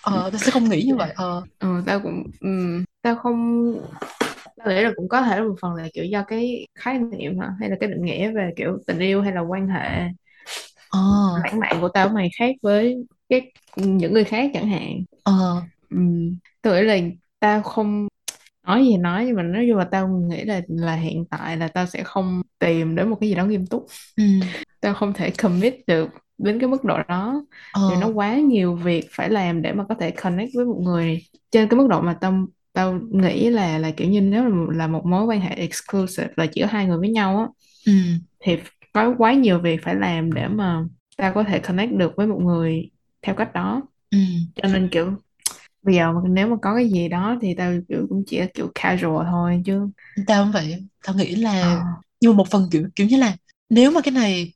Ờ tao sẽ không nghĩ như vậy ờ. Ờ tao cũng ừ. tao không tao nghĩ là cũng có thể là một phần là kiểu do cái khái niệm hả? Hay là cái định nghĩa về kiểu tình yêu hay là quan hệ ờ. lãng mạn của tao mày khác với cái những người khác chẳng hạn. Ờ. Ừm, tôi nghĩ là tao không nói gì nói nhưng mà nói chung là tao nghĩ là là hiện tại là tao sẽ không tìm đến một cái gì đó nghiêm túc. Ừ. Tao không thể commit được đến cái mức độ đó. Vì nó ờ quá nhiều việc phải làm để mà có thể connect với một người trên cái mức độ mà tao tao nghĩ là là kiểu như nếu là, là một mối quan hệ exclusive là chỉ có hai người với nhau á ừ. thì có quá nhiều việc phải làm để mà tao có thể connect được với một người theo cách đó. Ừ. Cho nên kiểu bây giờ mà nếu mà có cái gì đó thì tao kiểu cũng chỉ là kiểu casual thôi chứ. Tao cũng vậy tao nghĩ là nhưng mà một phần kiểu kiểu như là nếu mà cái này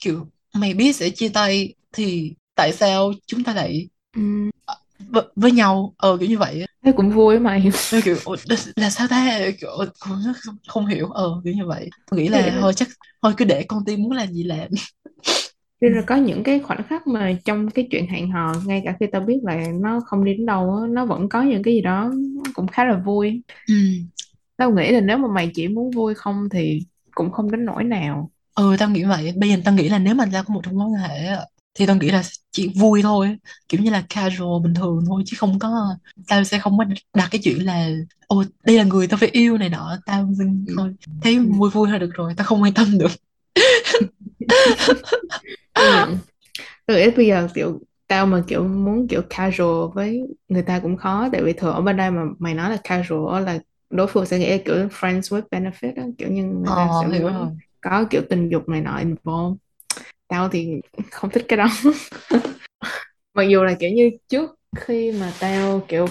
kiểu mày biết sẽ chia tay thì tại sao chúng ta lại ừm, với, với nhau? Ờ kiểu như vậy thấy cũng vui mày Nên kiểu "Ủa, là, sao ta? Kiểu không, không hiểu. Ờ kiểu như vậy. Tôi nghĩ Tôi là thôi chắc thôi cứ để con tim muốn làm gì làm Nên là có những cái khoảnh khắc mà trong cái chuyện hẹn hò ngay cả khi tao biết là nó không đi đến đâu á, nó vẫn có những cái gì đó cũng khá là vui. Ừ. Tao nghĩ là nếu mà mày chỉ muốn vui không thì cũng không đến nỗi nào. Ừ tao nghĩ vậy. Bây giờ tao nghĩ là nếu mà tao có một trong mối quan hệ thì tao nghĩ là chỉ vui thôi. Kiểu như là casual bình thường thôi chứ không có tao sẽ không có đặt cái chuyện là ồ đây là người tao phải yêu này nọ. Tao ừ. thôi. Thấy Ừ. vui vui thôi được rồi tao không quan tâm được nhận tôi nghĩ bây giờ kiểu tao mà kiểu muốn kiểu casual với người ta cũng khó. Tại vì thường ở bên đây mà mày nói là casual là đối phương sẽ nghĩ kiểu friends with benefit á, kiểu như người ta ờ sẽ hiểu rồi. có kiểu tình dục này nọ involved. Tao thì không thích cái đó. Mặc dù là kiểu như trước khi mà tao kiểu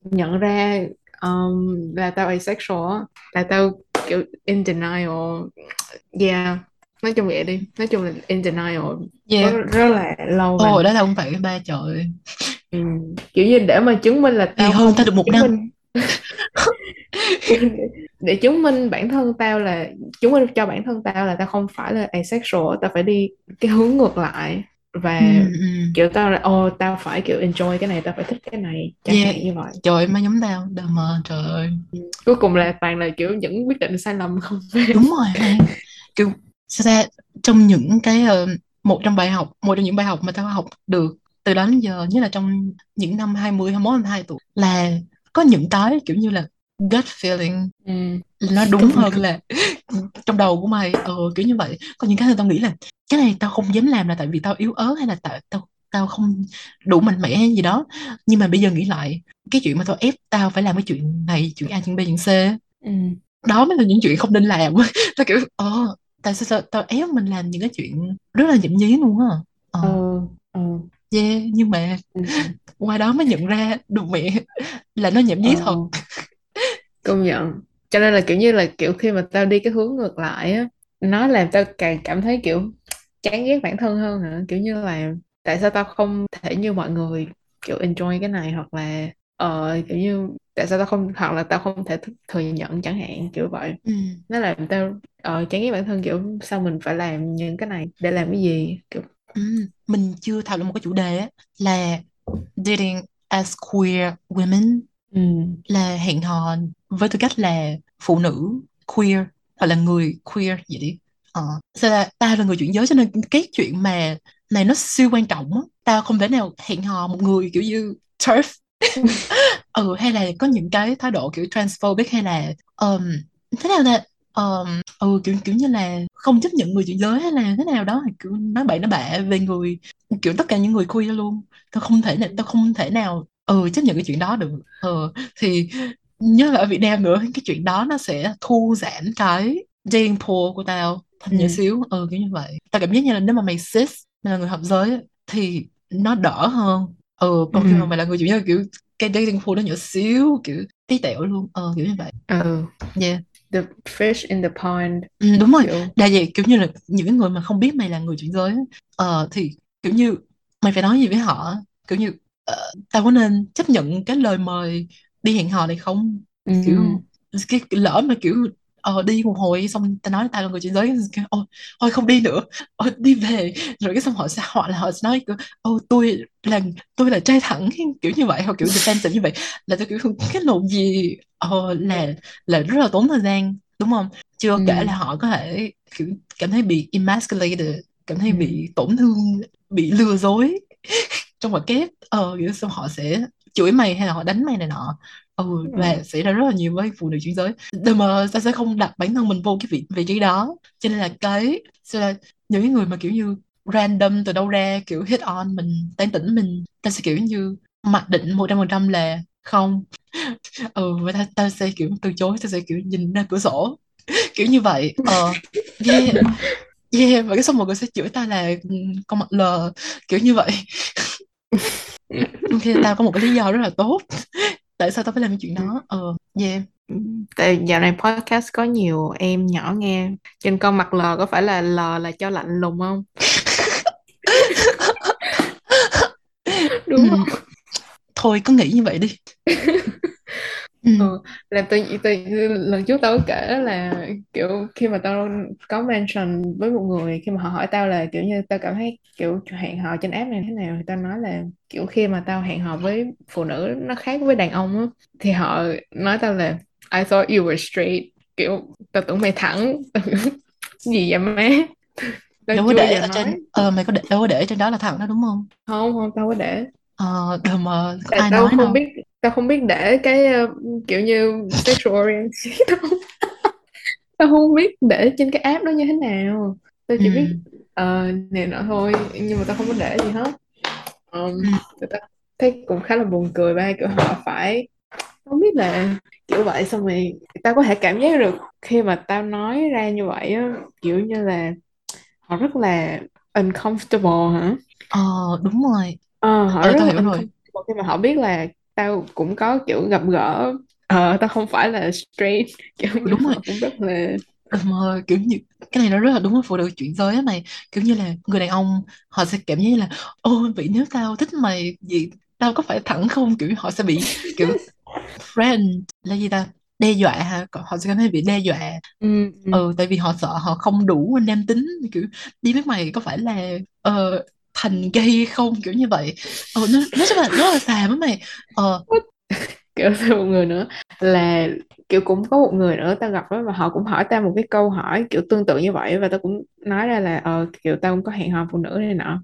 nhận ra um, là tao asexual là tao kiểu in denial. Yeah nói chung vậy đi. Nói chung là in denial. Rất, yeah rất là lâu và ồ đó là không phải ba trời. Ừ, kiểu như để mà chứng minh là thì tao hơn tao không được một năm. minh. Để chứng minh bản thân tao là chứng minh cho bản thân tao là tao không phải là asexual tao phải đi cái hướng ngược lại. Và ừ, ừ. kiểu tao là ô tao phải kiểu enjoy cái này tao phải thích cái này. Chẳng Yeah. hạn như vậy. Trời má giống tao. Đờ mờ trời ơi. Cuối cùng là toàn là kiểu những quyết định sai lầm không đúng rồi man kiểu sao ra trong những cái ờ, một trong bài học một trong những bài học mà tao học được từ đó đến giờ nhất là trong những năm 20, 21, 22 tuổi là có những cái kiểu như là gut feeling. Ừ. nó đúng hơn là trong đầu của mày ờ kiểu như vậy. Có những cái là tao nghĩ là cái này tao không dám làm là tại vì tao yếu ớt hay là tại tao tao không đủ mạnh mẽ hay gì đó. Nhưng mà bây giờ nghĩ lại cái chuyện mà tao ép tao phải làm cái chuyện này chuyện A chuyện B chuyện C Ừ. đó mới là những chuyện không nên làm. Tao kiểu ờ tại sao tao, tao ép mình làm những cái chuyện rất là nhảm nhí luôn á. Ờ. Ừ ừ. Yeah nhưng mà ừ. qua đó mới nhận ra được mẹ là nó nhảm nhí thật. Ờ, công nhận. Cho nên là kiểu như là kiểu khi mà tao đi cái hướng ngược lại á nó làm tao càng cảm thấy kiểu chán ghét bản thân hơn nữa kiểu như là tại sao tao không thể như mọi người kiểu enjoy cái này hoặc là ờ kiểu như tại sao tao không hoặc là tao không thể th- thừa nhận chẳng hạn kiểu vậy ừ. nó làm tao ờ chán ghét bản thân kiểu sao mình phải làm những cái này để làm cái gì kiểu Ừ. mình chưa thảo luận một cái chủ đề á, là dating as queer women ừ là hẹn hò với tư cách là phụ nữ queer hoặc là người queer vậy đi ờ. Sao là tao là người chuyển giới cho nên cái chuyện mà này nó siêu quan trọng á tao không thể nào hẹn hò một người kiểu như turf ừ hay là có những cái thái độ kiểu transphobic hay là um, thế nào là um, ừ kiểu kiểu như là không chấp nhận người chuyển giới hay là thế nào đó kiểu nói bậy nói bạ về người kiểu tất cả những người queer luôn. Tao không thể nào tao không thể nào ừ chấp nhận cái chuyện đó được. Ừ thì nhớ là ở Việt Nam nữa cái chuyện đó nó sẽ thu giảm cái dating pool của tao thành ừ. xíu ừ kiểu như vậy. Tao cảm giác như là nếu mà mày cis mày là người hợp giới thì nó đỡ hơn ừ ừ còn khi mà mày là người chuyển giới kiểu cái dating pool nó nhỏ xíu kiểu tí tẹo luôn ờ kiểu như vậy. Ừ. Yeah the fish in the pond ừ, đúng rồi. kiểu đa vậy kiểu như là những người mà không biết mày là người chuyển giới ờ thì kiểu như mày phải nói gì với họ kiểu như ờ, tao có nên chấp nhận cái lời mời đi hẹn hò này không? Ừ kiểu cái lỡ mà kiểu ờ, đi một hồi xong tao nói tao là người chuyển giới kiểu, ôi, thôi không đi nữa. Ôi, đi về. Rồi cái xong họ sẽ họ là họ sẽ nói kiểu ô tôi là tôi là trai thẳng. Kiểu như vậy hoặc kiểu defensive như vậy. Là tôi kiểu cái lộn gì? Ờ, là là rất là tốn thời gian đúng không? Chưa ừ. kể là họ có thể kiểu cảm thấy bị emasculated cảm thấy ừ. bị tổn thương bị lừa dối trong một kép. Ờ kiểu xong họ sẽ chửi mày hay là họ đánh mày này nọ ừ và xảy ra rất là nhiều với phụ nữ chuyển giới. Nhưng mà ta sẽ không đặt bản thân mình vô cái vị vị trí đó. Cho nên là cái nên là những người mà kiểu như random từ đâu ra kiểu hit on mình tán tỉnh mình ta sẽ kiểu như mặc định một trăm phần trăm là không. Ừ và ta, ta sẽ kiểu từ chối ta sẽ kiểu nhìn ra cửa sổ. Kiểu như vậy. Ờ yeah. Yeah và cái xong mọi người sẽ chửi ta là ừ, con mặt lờ kiểu như vậy. Thì tao có một cái lý do rất là tốt tại sao tao phải làm cái chuyện đó? Ờ yeah. Tại dạo này podcast có nhiều em nhỏ nghe. Trên con mặt lờ có phải là lờ là cho lạnh lùng không? Đúng ừ, không? Thôi cứ nghĩ như vậy đi ừ. ừ. làm tôi, tôi lần trước tao kể là kiểu khi mà tao có mention với một người khi mà họ hỏi tao là kiểu như tao cảm thấy kiểu hẹn hò trên app này thế nào thì tao nói là kiểu khi mà tao hẹn hò với phụ nữ nó khác với đàn ông á thì họ nói tao là I thought you were straight. Kiểu tao tưởng mày thẳng. Gì vậy má? Tao đâu có chưa để giờ ở trên nói. ờ mày có để đâu có để trên đó là thằng đó đúng không? Không không tao có để. Ờ đờ mà tại ai tao nói không đâu? biết tao không biết để cái ờ, kiểu như sexual orientation tao không, tao không biết để trên cái app đó như thế nào. Tao ừ chỉ biết uh, này nọ thôi nhưng mà tao không có để gì hết. Um, ừ. tao thấy cũng khá là buồn cười ba kiểu họ phải không biết là kiểu vậy xong rồi tao có thể cảm giác được khi mà tao nói ra như vậy á kiểu như là họ rất là uncomfortable hả? Ờ đúng rồi. Ờ, họ ờ rất tao là hiểu rồi. uncomfortable khi mà họ biết là tao cũng có kiểu gặp gỡ ờ, tao không phải là straight kiểu đúng rồi. cũng rất là Đờ mà kiểu như cái này nó rất là đúng với phụ nữ chuyển giới á mày. Kiểu như là người đàn ông họ sẽ cảm giác như là ôi vậy nếu tao thích mày vậy tao có phải thẳng không? Kiểu họ sẽ bị kiểu friend là gì ta? Đe dọa hả? Họ sẽ cảm thấy bị đe dọa. Ừ, ừ, ừ tại vì họ sợ họ không đủ nam tính kiểu đi với mày có phải là ờ thành gay không? Kiểu như vậy. Ờ, nó nói chung là rất là xàm á mày. Ờ. Kiểu thêm một người nữa. Là kiểu cũng có một người nữa tao gặp đó và họ cũng hỏi tao một cái câu hỏi kiểu tương tự như vậy và tao cũng nói ra là ờ kiểu tao cũng có hẹn hò phụ nữ này nọ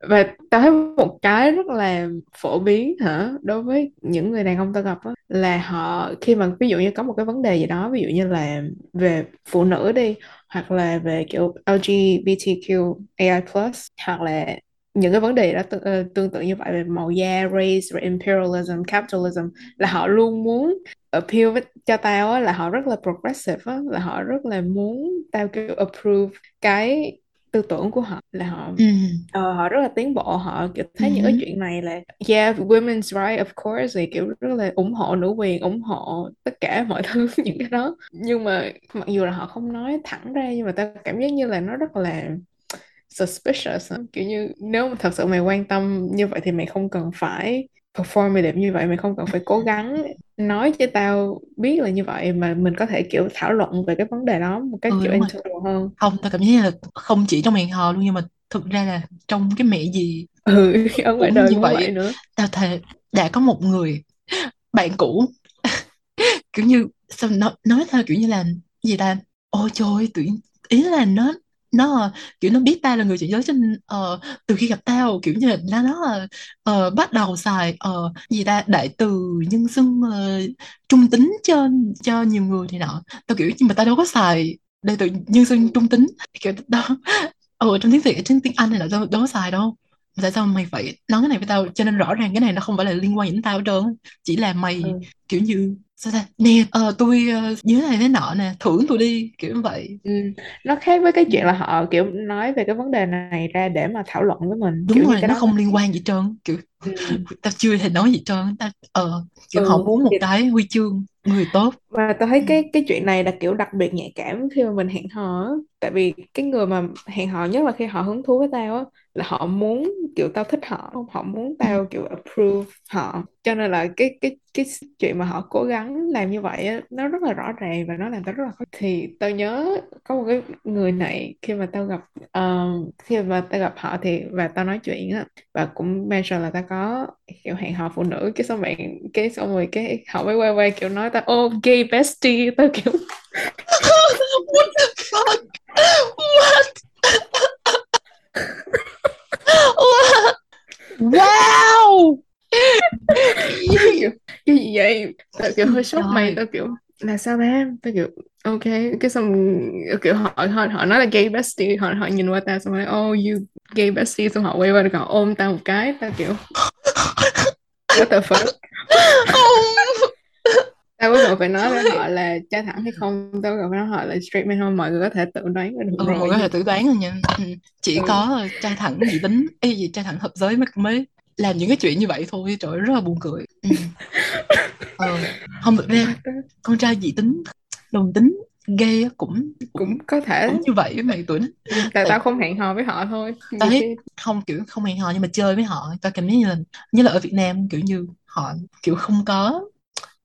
và tao thấy một cái rất là phổ biến hả đối với những người đàn ông tao gặp đó, là họ khi mà ví dụ như có một cái vấn đề gì đó ví dụ như là về phụ nữ đi hoặc là về kiểu LGBTQ AI plus hoặc là những cái vấn đề đó tương, uh, ờ, tương tự như vậy về màu da, race, rồi imperialism, capitalism là họ luôn muốn appeal với, cho tao á, là họ rất là progressive á, là họ rất là muốn tao kiểu approve cái tư tưởng của họ là họ ừ. uh, họ rất là tiến bộ họ kiểu thấy ừ. những cái chuyện này là yeah women's right of course thì kiểu rất là ủng hộ nữ quyền ủng hộ tất cả mọi thứ những cái đó nhưng mà mặc dù là họ không nói thẳng ra nhưng mà tao cảm giác như là nó rất là suspicious kiểu như nếu mà thật sự mày quan tâm như vậy thì mày không cần phải performative như vậy mày không cần phải cố gắng nói cho tao biết là như vậy mà mình có thể kiểu thảo luận về cái vấn đề đó một cách ừ, kiểu internal hơn. Không tao cảm giác là không chỉ trong hẹn hò luôn nhưng mà thực ra là trong cái mẹ gì ừ ở ngoài đời như vậy. vậy nữa. Tao thề đã có một người bạn cũ kiểu như sao nói nói theo kiểu như là gì ta? Ôi trời tuyển ý là nó nó kiểu nó biết tao là người chuyển giới trên uh, từ khi gặp tao kiểu như là nó uh, bắt đầu xài uh, gì ta đại từ nhân xưng uh, trung tính cho cho nhiều người thì nọ. Tao kiểu nhưng mà tao đâu có xài đại từ nhân xưng trung tính. Kiểu đó ở trong tiếng việt trên tiếng anh này là đâu, đâu có xài đâu tại sao mày phải nói cái này với tao cho nên rõ ràng cái này nó không phải là liên quan đến tao hết trơn chỉ là mày ừ. kiểu như sao ta nè ờ, tôi uh, nhớ này thế nọ nè thưởng tôi đi kiểu như vậy ừ. nó khác với cái chuyện là họ kiểu nói về cái vấn đề này ra để mà thảo luận với mình đúng kiểu rồi nó không liên quan gì trơn kiểu ừ. tao chưa thể nói gì trơn tao ờ kiểu ừ. họ muốn một cái huy chương người tốt. Và tao thấy cái cái chuyện này là kiểu đặc biệt nhạy cảm khi mà mình hẹn hò tại vì cái người mà hẹn hò nhất là khi họ hứng thú với tao á là họ muốn kiểu tao thích họ họ muốn tao kiểu approve họ. Cho nên là cái cái cái chuyện mà họ cố gắng làm như vậy á nó rất là rõ ràng và nó làm tao rất là khó. Thì tao nhớ có một cái người này khi mà tao gặp uh, khi mà tao gặp họ thì và tao nói chuyện á và cũng mention là tao có kiểu hẹn hò phụ nữ cái xong bạn cái xong rồi cái họ mới quay quay kiểu nói tao oh gay bestie tao kiểu what the fuck? What? Wow! Cái gì vậy? Tao kiểu hơi sốc mày tao kiểu là sao ba? Tao kiểu ok. Cái xong kiểu họ họ họ nói là gay bestie họ họ nhìn qua tao xong rồi oh you gay bestie xong họ quay qua họ ôm tao một cái tao kiểu what the fuck tao có cần phải nói với họ là trai thẳng hay không tao có cần phải nói họ là straight man không mọi người có thể tự đoán được ừ, rồi mọi người có thể tự đoán rồi nha ừ. chỉ ừ. có trai thẳng dị tính ấy gì trai thẳng hợp giới mới mới làm những cái chuyện như vậy thôi trời rất là buồn cười ừ. ờ, không được ra con trai dị tính đồng tính gay cũng cũng có thể cũng như vậy với mày tuổi ừ, tại tao không hẹn hò với họ thôi tao thấy không kiểu không hẹn hò nhưng mà chơi với họ tao cảm giác như là như là ở Việt Nam kiểu như họ kiểu không có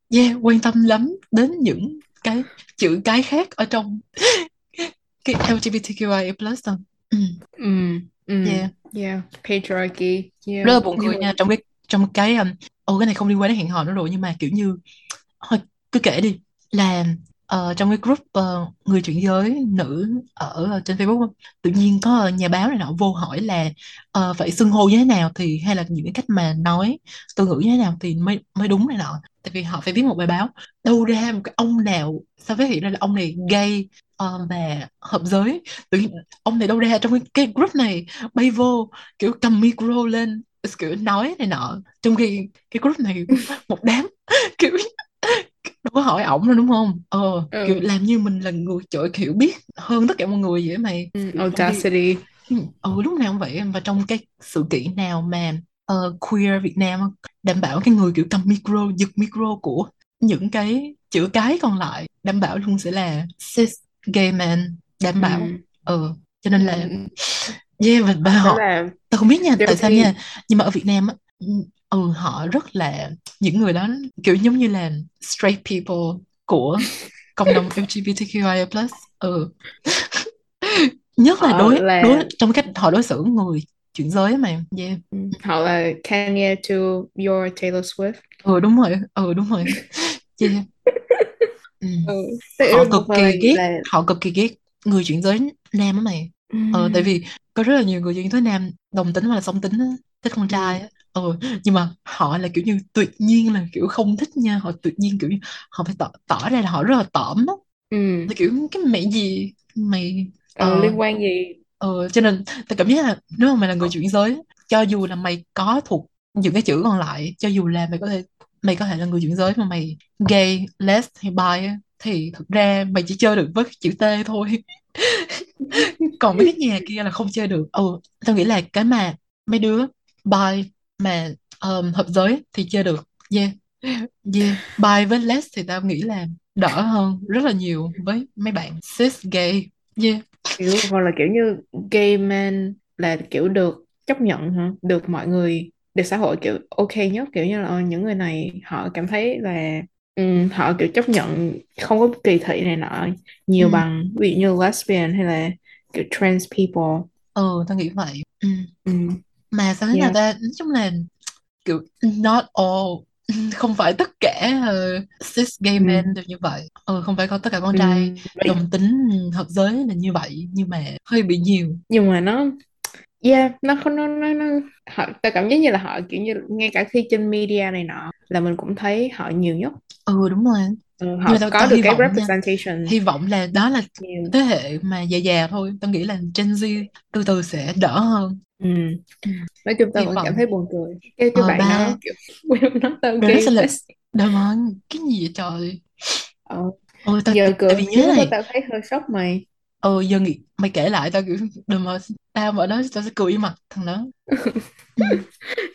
yeah quan tâm lắm đến những cái chữ cái khác ở trong cái LGBTQIA plus đâu ừ. Ừ. Ừ. yeah yeah patriarchy yeah. rất là buồn cười nha trong cái trong cái um, ồ cái này không liên quan đến hẹn hò nữa rồi nhưng mà kiểu như thôi cứ kể đi là uh, trong cái group uh, người chuyển giới nữ ở uh, trên Facebook tự nhiên có nhà báo này nọ vô hỏi là uh, phải xưng hô như thế nào thì hay là những cái cách mà nói từ ngữ như thế nào thì mới mới đúng này nọ? Tại vì họ phải viết một bài báo. Đâu ra một cái ông nào sao phát hiện ra là ông này gay uh, và hợp giới. Tự nhiên ông này đâu ra trong cái, cái group này bay vô kiểu cầm micro lên kiểu nói này nọ. Trong khi cái group này một đám kiểu đâu có hỏi ổng đâu đúng không? Ờ ừ. kiểu làm như mình là người trời hiểu biết hơn tất cả mọi người vậy mày. Ừ, audacity. Ừ lúc nào cũng vậy. Và trong cái sự kiện nào mà uh, queer Việt Nam đảm bảo cái người kiểu cầm micro giật micro của những cái chữ cái còn lại đảm bảo luôn sẽ là cis gay man đảm bảo. Ừ, ừ. cho nên là ừ. yeah và, và họ là... tao không biết nha tại sao nha? Nhưng mà ở Việt Nam á ừ họ rất là những người đó kiểu giống như là straight people của cộng đồng LGBTQIA+. Ừ. Nhất là đối là... đối trong cách họ đối xử người chuyển giới mà yeah ừ. hoặc là Kanye to your Taylor Swift ừ đúng rồi ừ đúng rồi yeah ừ. ừ. họ cực kỳ ghét là... họ cực kỳ ghét người chuyển giới nam á mày ừ. ờ tại vì có rất là nhiều người chuyển giới nam đồng tính hoặc là song tính á thích con trai á ừ. nhưng mà họ là kiểu như tuyệt nhiên là kiểu không thích nha họ tuyệt nhiên kiểu như họ phải tỏ, tỏ ra là họ rất là tỏm á ừ. là kiểu cái mẹ gì mày ờ, uh, liên quan gì ờ cho nên tao cảm giác là nếu mà mày là người chuyển giới cho dù là mày có thuộc những cái chữ còn lại cho dù là mày có thể mày có thể là người chuyển giới mà mày gay, les hay bi thì thực ra mày chỉ chơi được với chữ T thôi còn mấy cái nhà kia là không chơi được ừ tao nghĩ là cái mà mấy đứa bi mà um, hợp giới thì chơi được. Yeah. Yeah. Bi với les thì tao nghĩ là đỡ hơn rất là nhiều với mấy bạn. Cis gay. Yeah. Kiểu hoặc là kiểu như gay man là kiểu được chấp nhận hả? Được mọi người được xã hội kiểu ok nhất. Kiểu như là ờ, những người này họ cảm thấy là um, họ kiểu chấp nhận không có kỳ thị này nọ nhiều Ừ. bằng ví dụ như lesbian hay là kiểu trans people. Ừ tao nghĩ vậy. Ừ. ừ. Mà sao thế nào Yeah. ta nói chung là kiểu not all không phải tất cả uh, cis gay Ừ. men đều như vậy. Ừ, không phải có tất cả con Ừ. trai Vậy- đồng tính hợp giới là như vậy nhưng mà hơi bị nhiều. Nhưng mà nó yeah nó không nó nó nó họ ta cảm giác như là họ kiểu như ngay cả khi trên media này nọ là mình cũng thấy họ nhiều nhất. Ừ đúng rồi. Ừ, nhưng họ tao, có được cái vọng nha. representation. Hy vọng là đó là thế hệ mà già già thôi. Tao nghĩ là Gen Z từ từ sẽ đỡ hơn ừ. nói chung tao hy vẫn cảm vọng thấy buồn cười cái cái ờ bạn ba đó kiểu quên nói tao rồi nó sẽ là đời ơi cái gì vậy trời ờ. ôi tao giờ tại cười vì chứ nhớ lúc đó này tao thấy hơi sốc mày ờ giờ nghĩ mày kể lại tao kiểu đừng mà tao mà đó tao sẽ cười mặt thằng đó ừ.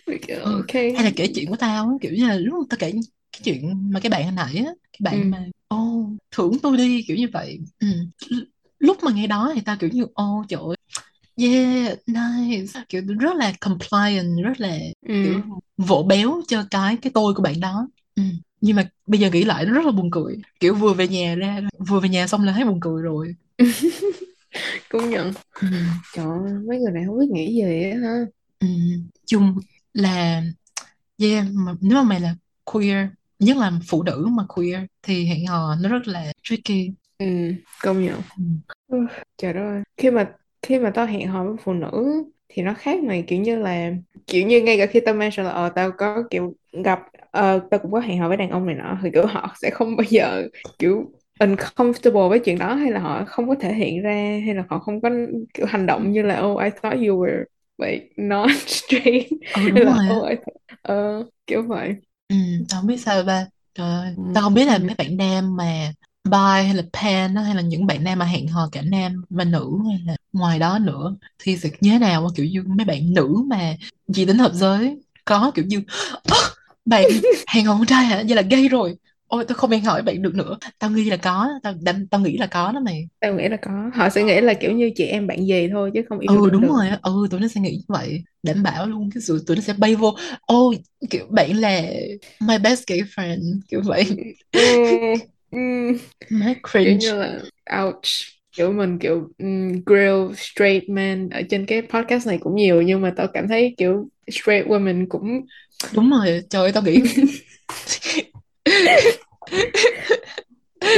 Kiểu, ừ. ok hay là kể chuyện của tao á, kiểu như là lúc tao kể cái chuyện mà cái bạn hồi nãy á cái ừ. bạn mà ô thưởng tôi đi kiểu như vậy ừ. Lúc mà nghe đó thì tao kiểu như ô trời ơi yeah nice kiểu rất là compliant rất là Ừ. kiểu vỗ béo cho cái cái tôi của bạn đó ừ. nhưng mà bây giờ nghĩ lại nó rất là buồn cười kiểu vừa về nhà ra vừa về nhà xong là thấy buồn cười rồi công nhận ừ. trời ơi, mấy người này không biết nghĩ gì á ha Ừ. chung là yeah mà nếu mà mày là queer nhất là phụ nữ mà queer thì hẹn hò nó rất là tricky ừ. công nhận ừ. Trời đất ơi, khi mà khi mà tao hẹn hò với phụ nữ thì nó khác mày kiểu như là kiểu như ngay cả khi tao mention là ờ tao có kiểu gặp ờ, tao cũng có hẹn hò với đàn ông này nọ thì kiểu họ sẽ không bao giờ kiểu uncomfortable với chuyện đó hay là họ không có thể hiện ra hay là họ không có kiểu hành động như là oh I thought you were like not straight ừ hay là rồi oh I thought ờ, kiểu vậy ừ. tao không biết sao ba trời ừ. tao không biết là Ừ. mấy bạn nam mà bi hay là pan hay là những bạn nam mà hẹn hò cả nam và nữ hay là ngoài đó nữa thì sẽ như thế nào kiểu như mấy bạn nữ mà dị tính hợp giới có kiểu như "Ơ, bạn hẹn hò con trai hả? Vậy là gay rồi. Ôi tôi không hẹn với bạn được nữa. Tao nghĩ là có tao tao, tao nghĩ là có đó mày. Tao nghĩ là có. Họ sẽ nghĩ là kiểu như chị em bạn gì thôi chứ không yêu ừ đúng được. rồi á. Ừ tụi nó sẽ nghĩ như vậy đảm bảo luôn cái sự tụi nó sẽ bay vô. Ô kiểu bạn là my best gay friend kiểu vậy má kiểu như là ouch kiểu mình kiểu um, grill straight man ở trên cái podcast này cũng nhiều nhưng mà tao cảm thấy kiểu straight women cũng đúng rồi trời ơi tao nghĩ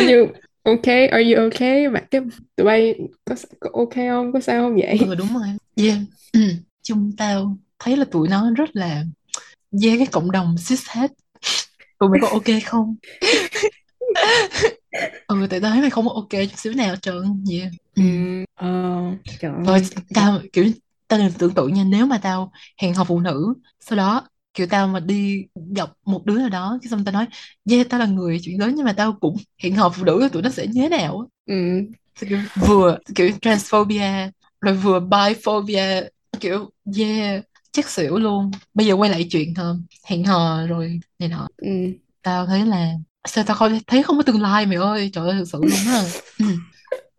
như ok are you okay? Mà cái tụi bay có, có ok không? Có sao không vậy? Ừ đúng rồi. Yeah ừ. chung tao thấy là tụi nó rất là yeah cái cộng đồng cis het tụi mày có ok không ừ tại tao thấy mày không có ok chút xíu nào trơn yeah. Ừ. ừ, ờ, trời rồi tao kiểu tao đừng tưởng tượng nha nếu mà tao hẹn hò phụ nữ sau đó kiểu tao mà đi gặp một đứa nào đó cái xong tao nói yeah tao là người chuyển giới nhưng mà tao cũng hẹn hò phụ nữ tụi nó sẽ như thế nào ừ, kiểu vừa kiểu transphobia rồi vừa biphobia kiểu yeah chắc xỉu luôn. Bây giờ quay lại chuyện hả hẹn hò rồi này nọ. Ừ. tao thấy là sao tao không thấy không có tương lai mày ơi trời ơi thực sự luôn á ừ.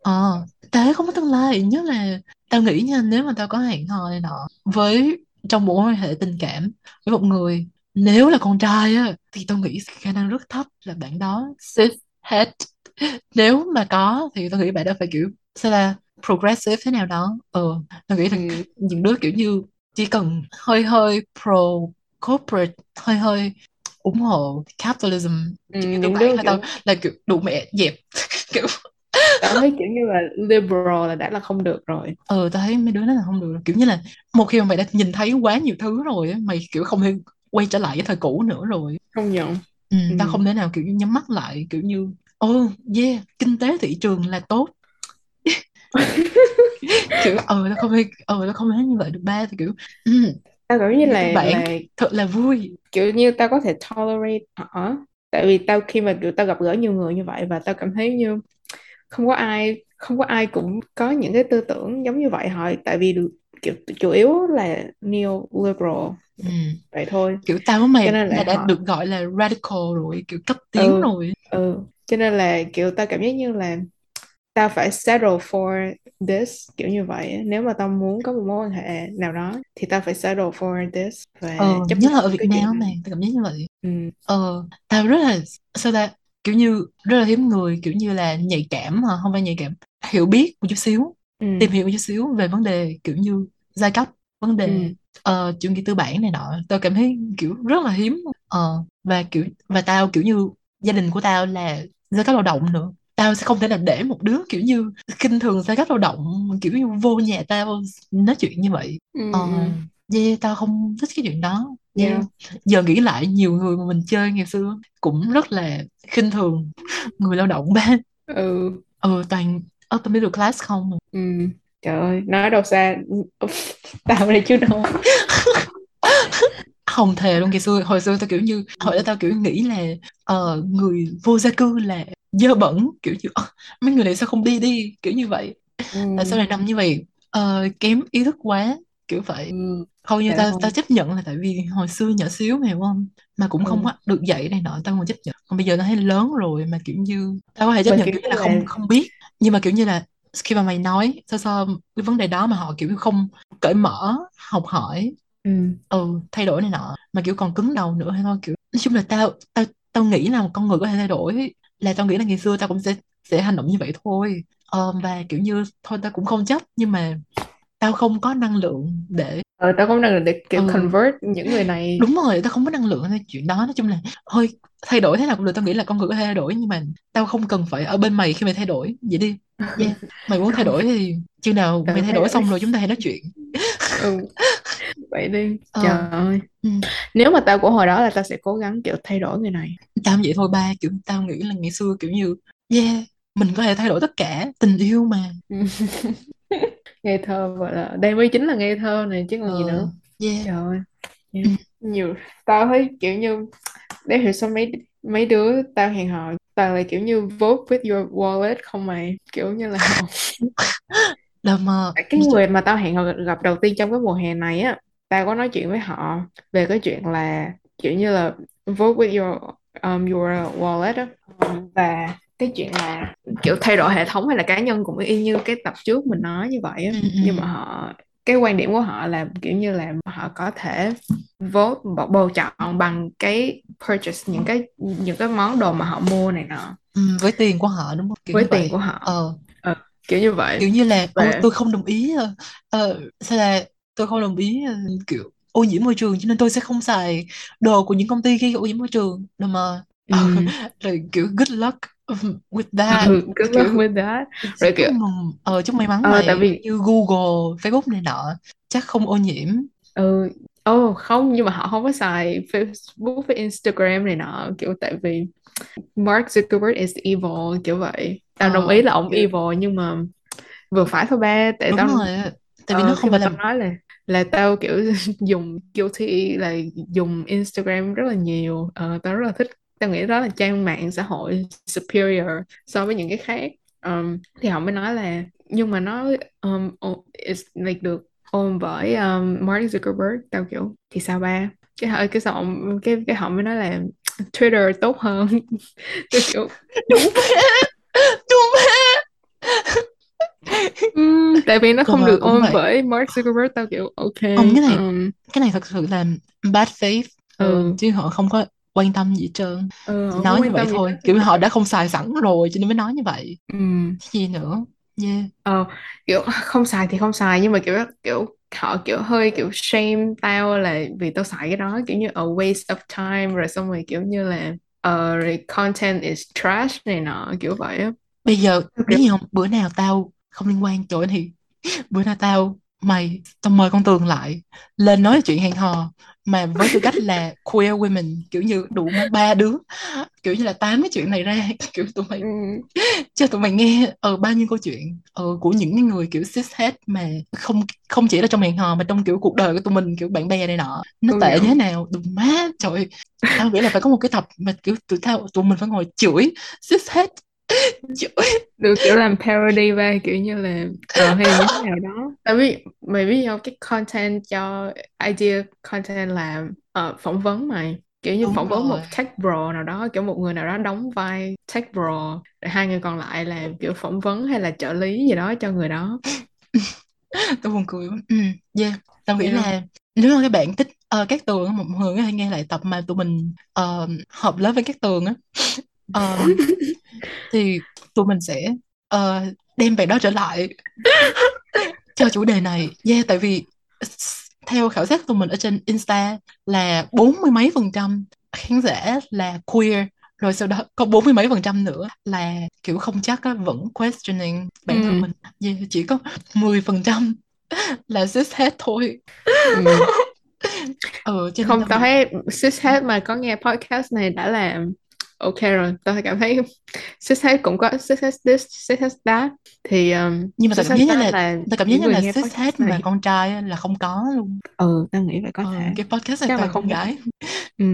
ờ tao thấy không có tương lai nhất là tao nghĩ nha nếu mà tao có hẹn hò này nọ với trong mối quan hệ tình cảm với một người nếu là con trai á thì tao nghĩ khả năng rất thấp là bạn đó cis het nếu mà có thì tôi nghĩ bạn đó phải kiểu sao là progressive thế nào đó ừ tôi nghĩ là ừ. những đứa kiểu như chỉ cần hơi hơi pro corporate hơi hơi ủng hộ capitalism. Ừ, kiểu bạn đứa là tao là kiểu đủ mẹ dẹp. Kiểu tao thấy kiểu như là liberal là đã là không được rồi. Ừ tao thấy mấy đứa đó là không được. Kiểu như là một khi mà mày đã nhìn thấy quá nhiều thứ rồi mày kiểu không thể quay trở lại cái thời cũ nữa rồi. Không nhận. Ừ, ừ. tao không thể nào kiểu như nhắm mắt lại kiểu như oh yeah kinh tế thị trường là tốt. Kiểu ờ tao không thể ờ tao không thể như vậy được ba. Thì kiểu ừ, tao kiểu như là bản là thật là vui. kiểu như tao có thể tolerate họ. Tại vì tao khi mà tao gặp gỡ nhiều người như vậy và tao cảm thấy như không có ai không có ai cũng có những cái tư tưởng giống như vậy họ tại vì kiểu chủ yếu là neoliberal ừ. vậy thôi. Kiểu tao với cho mày nên là là đã họ được gọi là radical rồi kiểu cấp tiến ừ rồi. ừ. Cho nên là kiểu tao cảm giác như là tao phải settle for this kiểu như vậy nếu mà tao muốn có một mối quan hệ nào đó thì tao phải settle for this và ờ chấp nhất là ở Việt Nam mà tao cảm giác như vậy. Ừ. Ờ tao rất là sao ta kiểu như rất là hiếm người kiểu như là nhạy cảm hả không phải nhạy cảm hiểu biết một chút xíu ừ. tìm hiểu một chút xíu về vấn đề kiểu như giai cấp vấn đề ừ. uh, chủ nghĩa tư bản này nọ. Tao cảm thấy kiểu rất là hiếm ờ và kiểu và tao kiểu như gia đình của tao là giai cấp lao động nữa tao sẽ không thể nào để một đứa kiểu như khinh thường giai cấp lao động kiểu như vô nhà tao nói chuyện như vậy. Ừ ờ ừ. yeah, tao không thích cái chuyện đó. Yeah. yeah. Giờ nghĩ lại nhiều người mà mình chơi ngày xưa cũng rất là khinh thường người lao động ba. Ừ. Ừ toàn upper middle class không à. ừ. Trời ơi nói đâu xa. Tao đây chứ đâu. Không thề luôn ngày xưa hồi xưa tao kiểu như hồi đó tao kiểu nghĩ là ờ, người vô gia cư là dơ bẩn kiểu như "Ơ, mấy người này sao không đi đi kiểu như vậy. Tại sao ừ lại nằm như vậy? Ờ, kém ý thức quá kiểu vậy. Ừ hầu như tao tao ơi chấp nhận là tại vì hồi xưa nhỏ xíu mà hiểu không? Mà cũng không ừ. được dạy này nọ tao còn chấp nhận. Còn bây giờ tao thấy lớn rồi mà kiểu như tao có thể chấp mà nhận kiểu như là là không không biết. Nhưng mà kiểu như là khi mà mày nói sơ sơ cái vấn đề đó mà họ kiểu không cởi mở học hỏi. Ừ. Ừ thay đổi này nọ. Mà kiểu còn cứng đầu nữa hay thôi kiểu nói chung là tao tao tao nghĩ là một con người có thể thay đổi là tao nghĩ là ngày xưa tao cũng sẽ sẽ hành động như vậy thôi. Ờ, và kiểu như thôi tao cũng không chấp nhưng mà tao không có năng lượng để ờ, tao không năng để kiểu ừ. convert những người này. Đúng rồi tao không có năng lượng cho chuyện đó nói chung là thôi thay đổi thế nào cũng được tao nghĩ là con người có thể thay đổi nhưng mà tao không cần phải ở bên mày khi mày thay đổi. Vậy đi. Yeah. mày muốn thay đổi thì chừng nào mày thay đổi. xong rồi chúng ta hãy nói chuyện ừ. Vậy đi. Ờ. Trời ơi. Ừ. nếu mà tao của hồi đó là tao sẽ cố gắng kiểu thay đổi người này. Tao vậy thôi ba kiểu tao nghĩ là ngày xưa kiểu như yeah mình có thể thay đổi tất cả tình yêu mà. Ừ. ngây thơ gọi là đây mới chính là ngây thơ này chứ còn gì ờ nữa. yeah. Trời ơi. Yeah. ừ. nhiều tao thấy kiểu như để hiểu sao mấy mấy đứa tao hẹn hò toàn là kiểu như vote with your wallet không mày. Kiểu như là là mà cái người mà tao hẹn gặp đầu tiên trong cái mùa hè này á tao có nói chuyện với họ về cái chuyện là kiểu như là vote with your um, your wallet á. Um, và cái chuyện là kiểu thay đổi hệ thống hay là cá nhân cũng y như cái tập trước mình nói như vậy á. Ừ, nhưng mà ừ. họ cái quan điểm của họ là kiểu như là họ có thể vote bầu, bầu chọn bằng cái purchase những cái những cái món đồ mà họ mua này nọ. Ừ, với tiền của họ đúng không? Kiểu với tiền vậy. của họ. Ờ Ờ, kiểu như vậy. Kiểu như là và tôi không đồng ý ờ, ờ, sao là tôi không đồng ý ờ, kiểu ô nhiễm môi trường cho nên tôi sẽ không xài đồ của những công ty gây ô nhiễm môi trường. Đâu mà rồi kiểu good luck with that. Ừ, good luck with that. rồi kiểu ờ chúc may mắn ờ tại mày kiểu vì như Google Facebook này nọ chắc không ô nhiễm. Ừ oh, không nhưng mà họ không có xài Facebook với Instagram này nọ kiểu tại vì Mark Zuckerberg is evil kiểu vậy. Tao đồng ờ ý là ông evil nhưng mà vừa phải thôi ba tại đúng tao rồi tại vì nó ờ, không khi phải là tao nói là là tao kiểu dùng guilty là dùng Instagram rất là nhiều. Ờ, tao rất là thích tao nghĩ đó là trang mạng xã hội superior so với những cái khác. Ờm, thì họ mới nói là nhưng mà nó um, it's like được ôm bởi um, Mark Zuckerberg. Tao kiểu thì sao ba? Cái họ cái họ cái cái họ mới nói là Twitter tốt hơn. Tôi kiểu đúng đúng Ừm, tại vì nó không được ôm vậy. bởi Mark Zuckerberg tao kiểu ok không cái này um, cái này thật sự là bad faith. Ờ, ừ. chứ họ không có quan tâm gì hết trơn. Ừ nói như vậy thôi. kiểu họ đã không xài sẵn rồi cho nên mới nói như vậy. Cái gì nữa? Yeah. Ờ, kiểu không xài thì không xài nhưng mà kiểu kiểu họ kiểu hơi kiểu shame tao là vì tao xài cái đó kiểu như a waste of time rồi xong rồi kiểu như là uh, rồi content is trash này nọ kiểu vậy á. Bây giờ biết gì không bữa nào tao không liên quan chỗ thì bữa nào tao mày tao mời con Tường lại lên nói chuyện hẹn hò mà với tư cách là queer women kiểu như đủ ba đứa. Kiểu như là tám cái chuyện này ra kiểu tụi mày ừ, cho tụi mày nghe ờ bao nhiêu câu chuyện ờ, của những cái người kiểu cis het mà không không chỉ là trong hẹn hò mà trong kiểu cuộc đời của tụi mình kiểu bạn bè này nọ. Nó công tệ như thế nào? Đùm má trời tao nghĩ là phải có một cái tập mà kiểu tụi tao tụi mình phải ngồi chửi cis het được kiểu làm parody va kiểu như là ờ hay là như thế nào đó. Tại vì mày biết không cái content cho idea content làm ờ, phỏng vấn mày. Kiểu như đúng phỏng vấn một tech bro nào đó kiểu một người nào đó đóng vai tech bro rồi hai người còn lại là kiểu phỏng vấn hay là trợ lý gì đó cho người đó. Tôi buồn cười lắm. ừ, yeah. Tao nghĩ yeah. là nếu mà các bạn thích ờ, các tường một người có thể nghe lại tập mà tụi mình ờ, hợp lớp với các tường á Ờ, thì tụi mình sẽ ờ, đem về đó trở lại cho chủ đề này yeah tại vì theo khảo sát tụi mình ở trên Insta là bốn mươi mấy phần trăm khán giả là queer rồi sau đó có bốn mươi mấy phần trăm nữa là kiểu không chắc á, vẫn questioning bản thân ừ. mình yeah, chỉ có 10 phần trăm là cis het thôi Ừ. ừ không tao thấy sis hết mà có nghe podcast này đã là ok rồi tao cảm thấy hết cũng có hết this hết that. Thì um, nhưng mà tao cảm giác là là tao cảm giác là podcast mà này. con trai là không có luôn. Ừ tao nghĩ phải có ừ, thể. cái podcast này chắc là không gái. Ừ,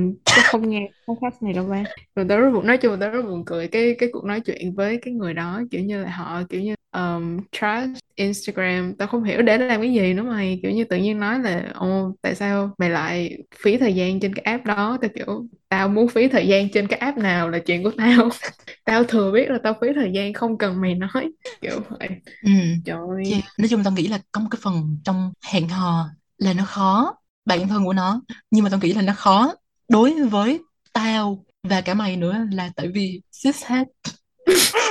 không nghe podcast này đâu ba. Rồi tao rất buồn nói chung tao rất buồn cười cái cái cuộc nói chuyện với cái người đó kiểu như là họ kiểu như um, trash Instagram. Tao không hiểu để làm cái gì nữa mày. Kiểu như tự nhiên nói là ồ tại sao mày lại phí thời gian trên cái app đó? Tao kiểu tao muốn phí thời gian trên cái app nào là chuyện của tao. Tao thừa biết là tao phí thời gian không cần mày nói. Kiểu vậy. Ừ. trời yeah. nói chung tao nghĩ là có một cái phần trong hẹn hò là nó khó bản thân của nó. Nhưng mà tao nghĩ là nó khó đối với tao và cả mày nữa là tại vì cis het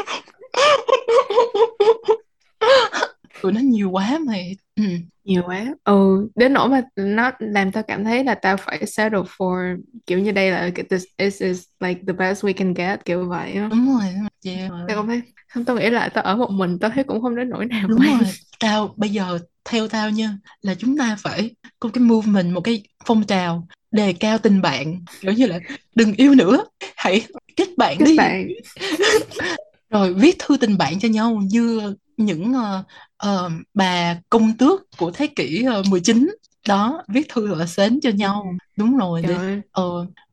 tụi nó nhiều quá mày. Ừ. nhiều quá. Ừ đến nỗi mà nó làm tao cảm thấy là tao phải settle for kiểu như đây là this, this is like the best we can get kiểu vậy á. Đúng rồi yeah. tao không thấy không tao nghĩ là tao ở một mình tao thấy cũng không đến nỗi nào đúng mày. rồi tao bây giờ theo tao nha là chúng ta phải có cái movement một cái phong trào đề cao tình bạn. Kiểu như là đừng yêu nữa hãy kết bạn các đi. bạn rồi viết thư tình bạn cho nhau như những ờ, ờ, bà công tước của thế kỷ uh, 19 đó viết thư gọi là sến cho ừ. nhau. Đúng rồi để ờ,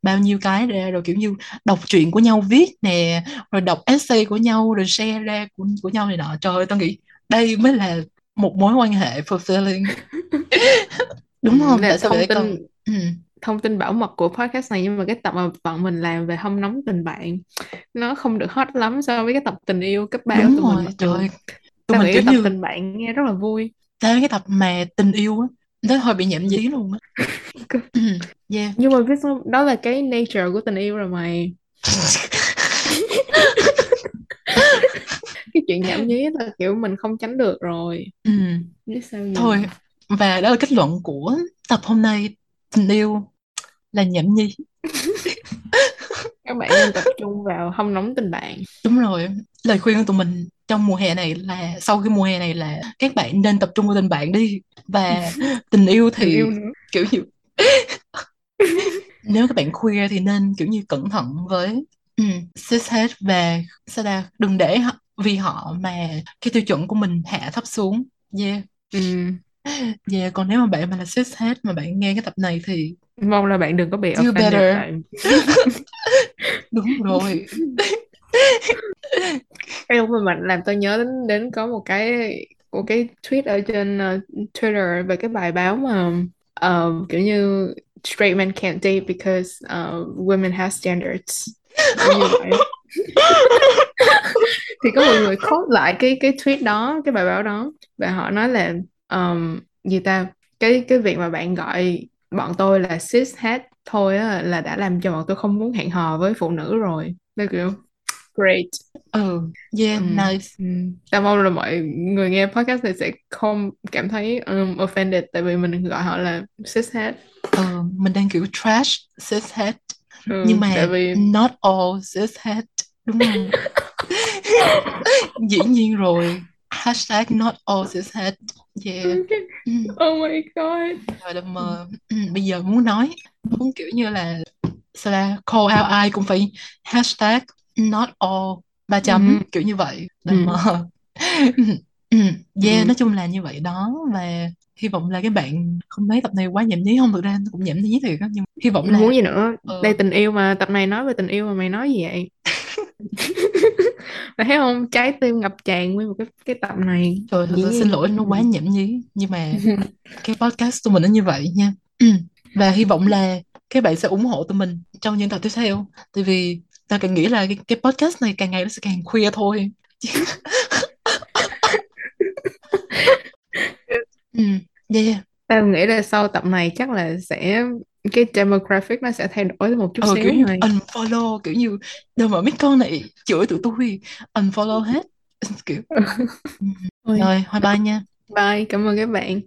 bao nhiêu cái ra rồi kiểu như đọc truyện của nhau viết nè rồi đọc essay của nhau rồi share ra của, của nhau này nọ. Trời ơi tao nghĩ đây mới là một mối quan hệ fulfilling. Ừ, đúng không? là tại sao thông vậy còn tin ừ, thông tin bảo mật của podcast này nhưng mà cái tập mà bọn mình làm về hâm nóng tình bạn nó không được hot lắm so với cái tập tình yêu cấp ba của tụi mình rồi mặc trời ơi, tụi tao mình nghĩ kiểu cái tập như tình bạn nghe rất là vui. Tới cái tập mà tình yêu á nó hơi bị nhảm nhí luôn á. Yeah. Nhưng mà biết sao đó là cái nature của tình yêu rồi mày cái chuyện nhảm nhí là kiểu mình không tránh được rồi. Ừ. biết sao giờ thôi và đó là kết luận của tập hôm nay tình yêu là nhảm nhi các bạn nên tập trung vào hâm nóng tình bạn. Đúng rồi. Lời khuyên của tụi mình trong mùa hè này là sau cái mùa hè này là các bạn nên tập trung vào tình bạn đi. Và tình yêu thì yêu nữa. kiểu như nếu các bạn queer thì nên kiểu như cẩn thận với ừ, cis het và sao ta đừng để họ, vì họ mà cái tiêu chuẩn của mình hạ thấp xuống. Yeah. Ừ. yeah còn nếu mà bạn mà là cis het mà bạn nghe cái tập này thì mong là bạn đừng có bị offended better. tại đúng rồi. Cái lúc mà mình làm tôi nhớ đến đến có một cái một cái tweet ở trên uh, Twitter về cái bài báo mà uh, kiểu như straight men can't date because uh, women have standards. Kiểu như vậy. Thì có một người quote lại cái cái tweet đó cái bài báo đó. Và họ nói là um, gì ta? Cái cái việc mà bạn gọi bọn tôi là cis het thôi á là đã làm cho bọn tôi không muốn hẹn hò với phụ nữ rồi Tôi kiểu great ừ yeah Ừ. nice Ừ. Tao mong là mọi người nghe podcast này sẽ không cảm thấy um, offended tại vì mình gọi họ là cishet. ừ mình đang kiểu trash cishet Ừ, nhưng mà tại vì not all cishet đúng không dĩ nhiên rồi hashtag not all cishet yeah ừ. oh my god. rồi là mà ừ, bây giờ muốn nói muốn kiểu như là sao là call out ai cũng phải hashtag not all ba chấm Ừ. kiểu như vậy để Ừ. mà Ừ, yeah Ừ. nói chung là như vậy đó và hy vọng là các bạn không thấy tập này quá nhảm nhí không thực ra cũng nhảm nhí thiệt á nhưng hy vọng là Muốn gì nữa? ờ, Đây tình yêu mà tập này nói về tình yêu mà mày nói gì vậy? Mày thấy không? Trái tim ngập tràn nguyên một cái cái tập này. trời thật sự xin lỗi nó quá nhảm nhí. Nhưng mà cái podcast của mình nó như vậy nha. Và hy vọng là các bạn sẽ ủng hộ tụi mình trong những tập tiếp theo. Tại vì ta càng nghĩ là cái, cái podcast này càng ngày nó sẽ càng khuya thôi. Ừ, yeah Tao nghĩ là sau tập này chắc là sẽ cái demographic nó sẽ thay đổi một chút ờ, xíu kiểu như rồi. unfollow kiểu như đâu mà mấy con này chửi tụi tôi unfollow hết kiểu rồi bye bye nha bye, cảm ơn các bạn.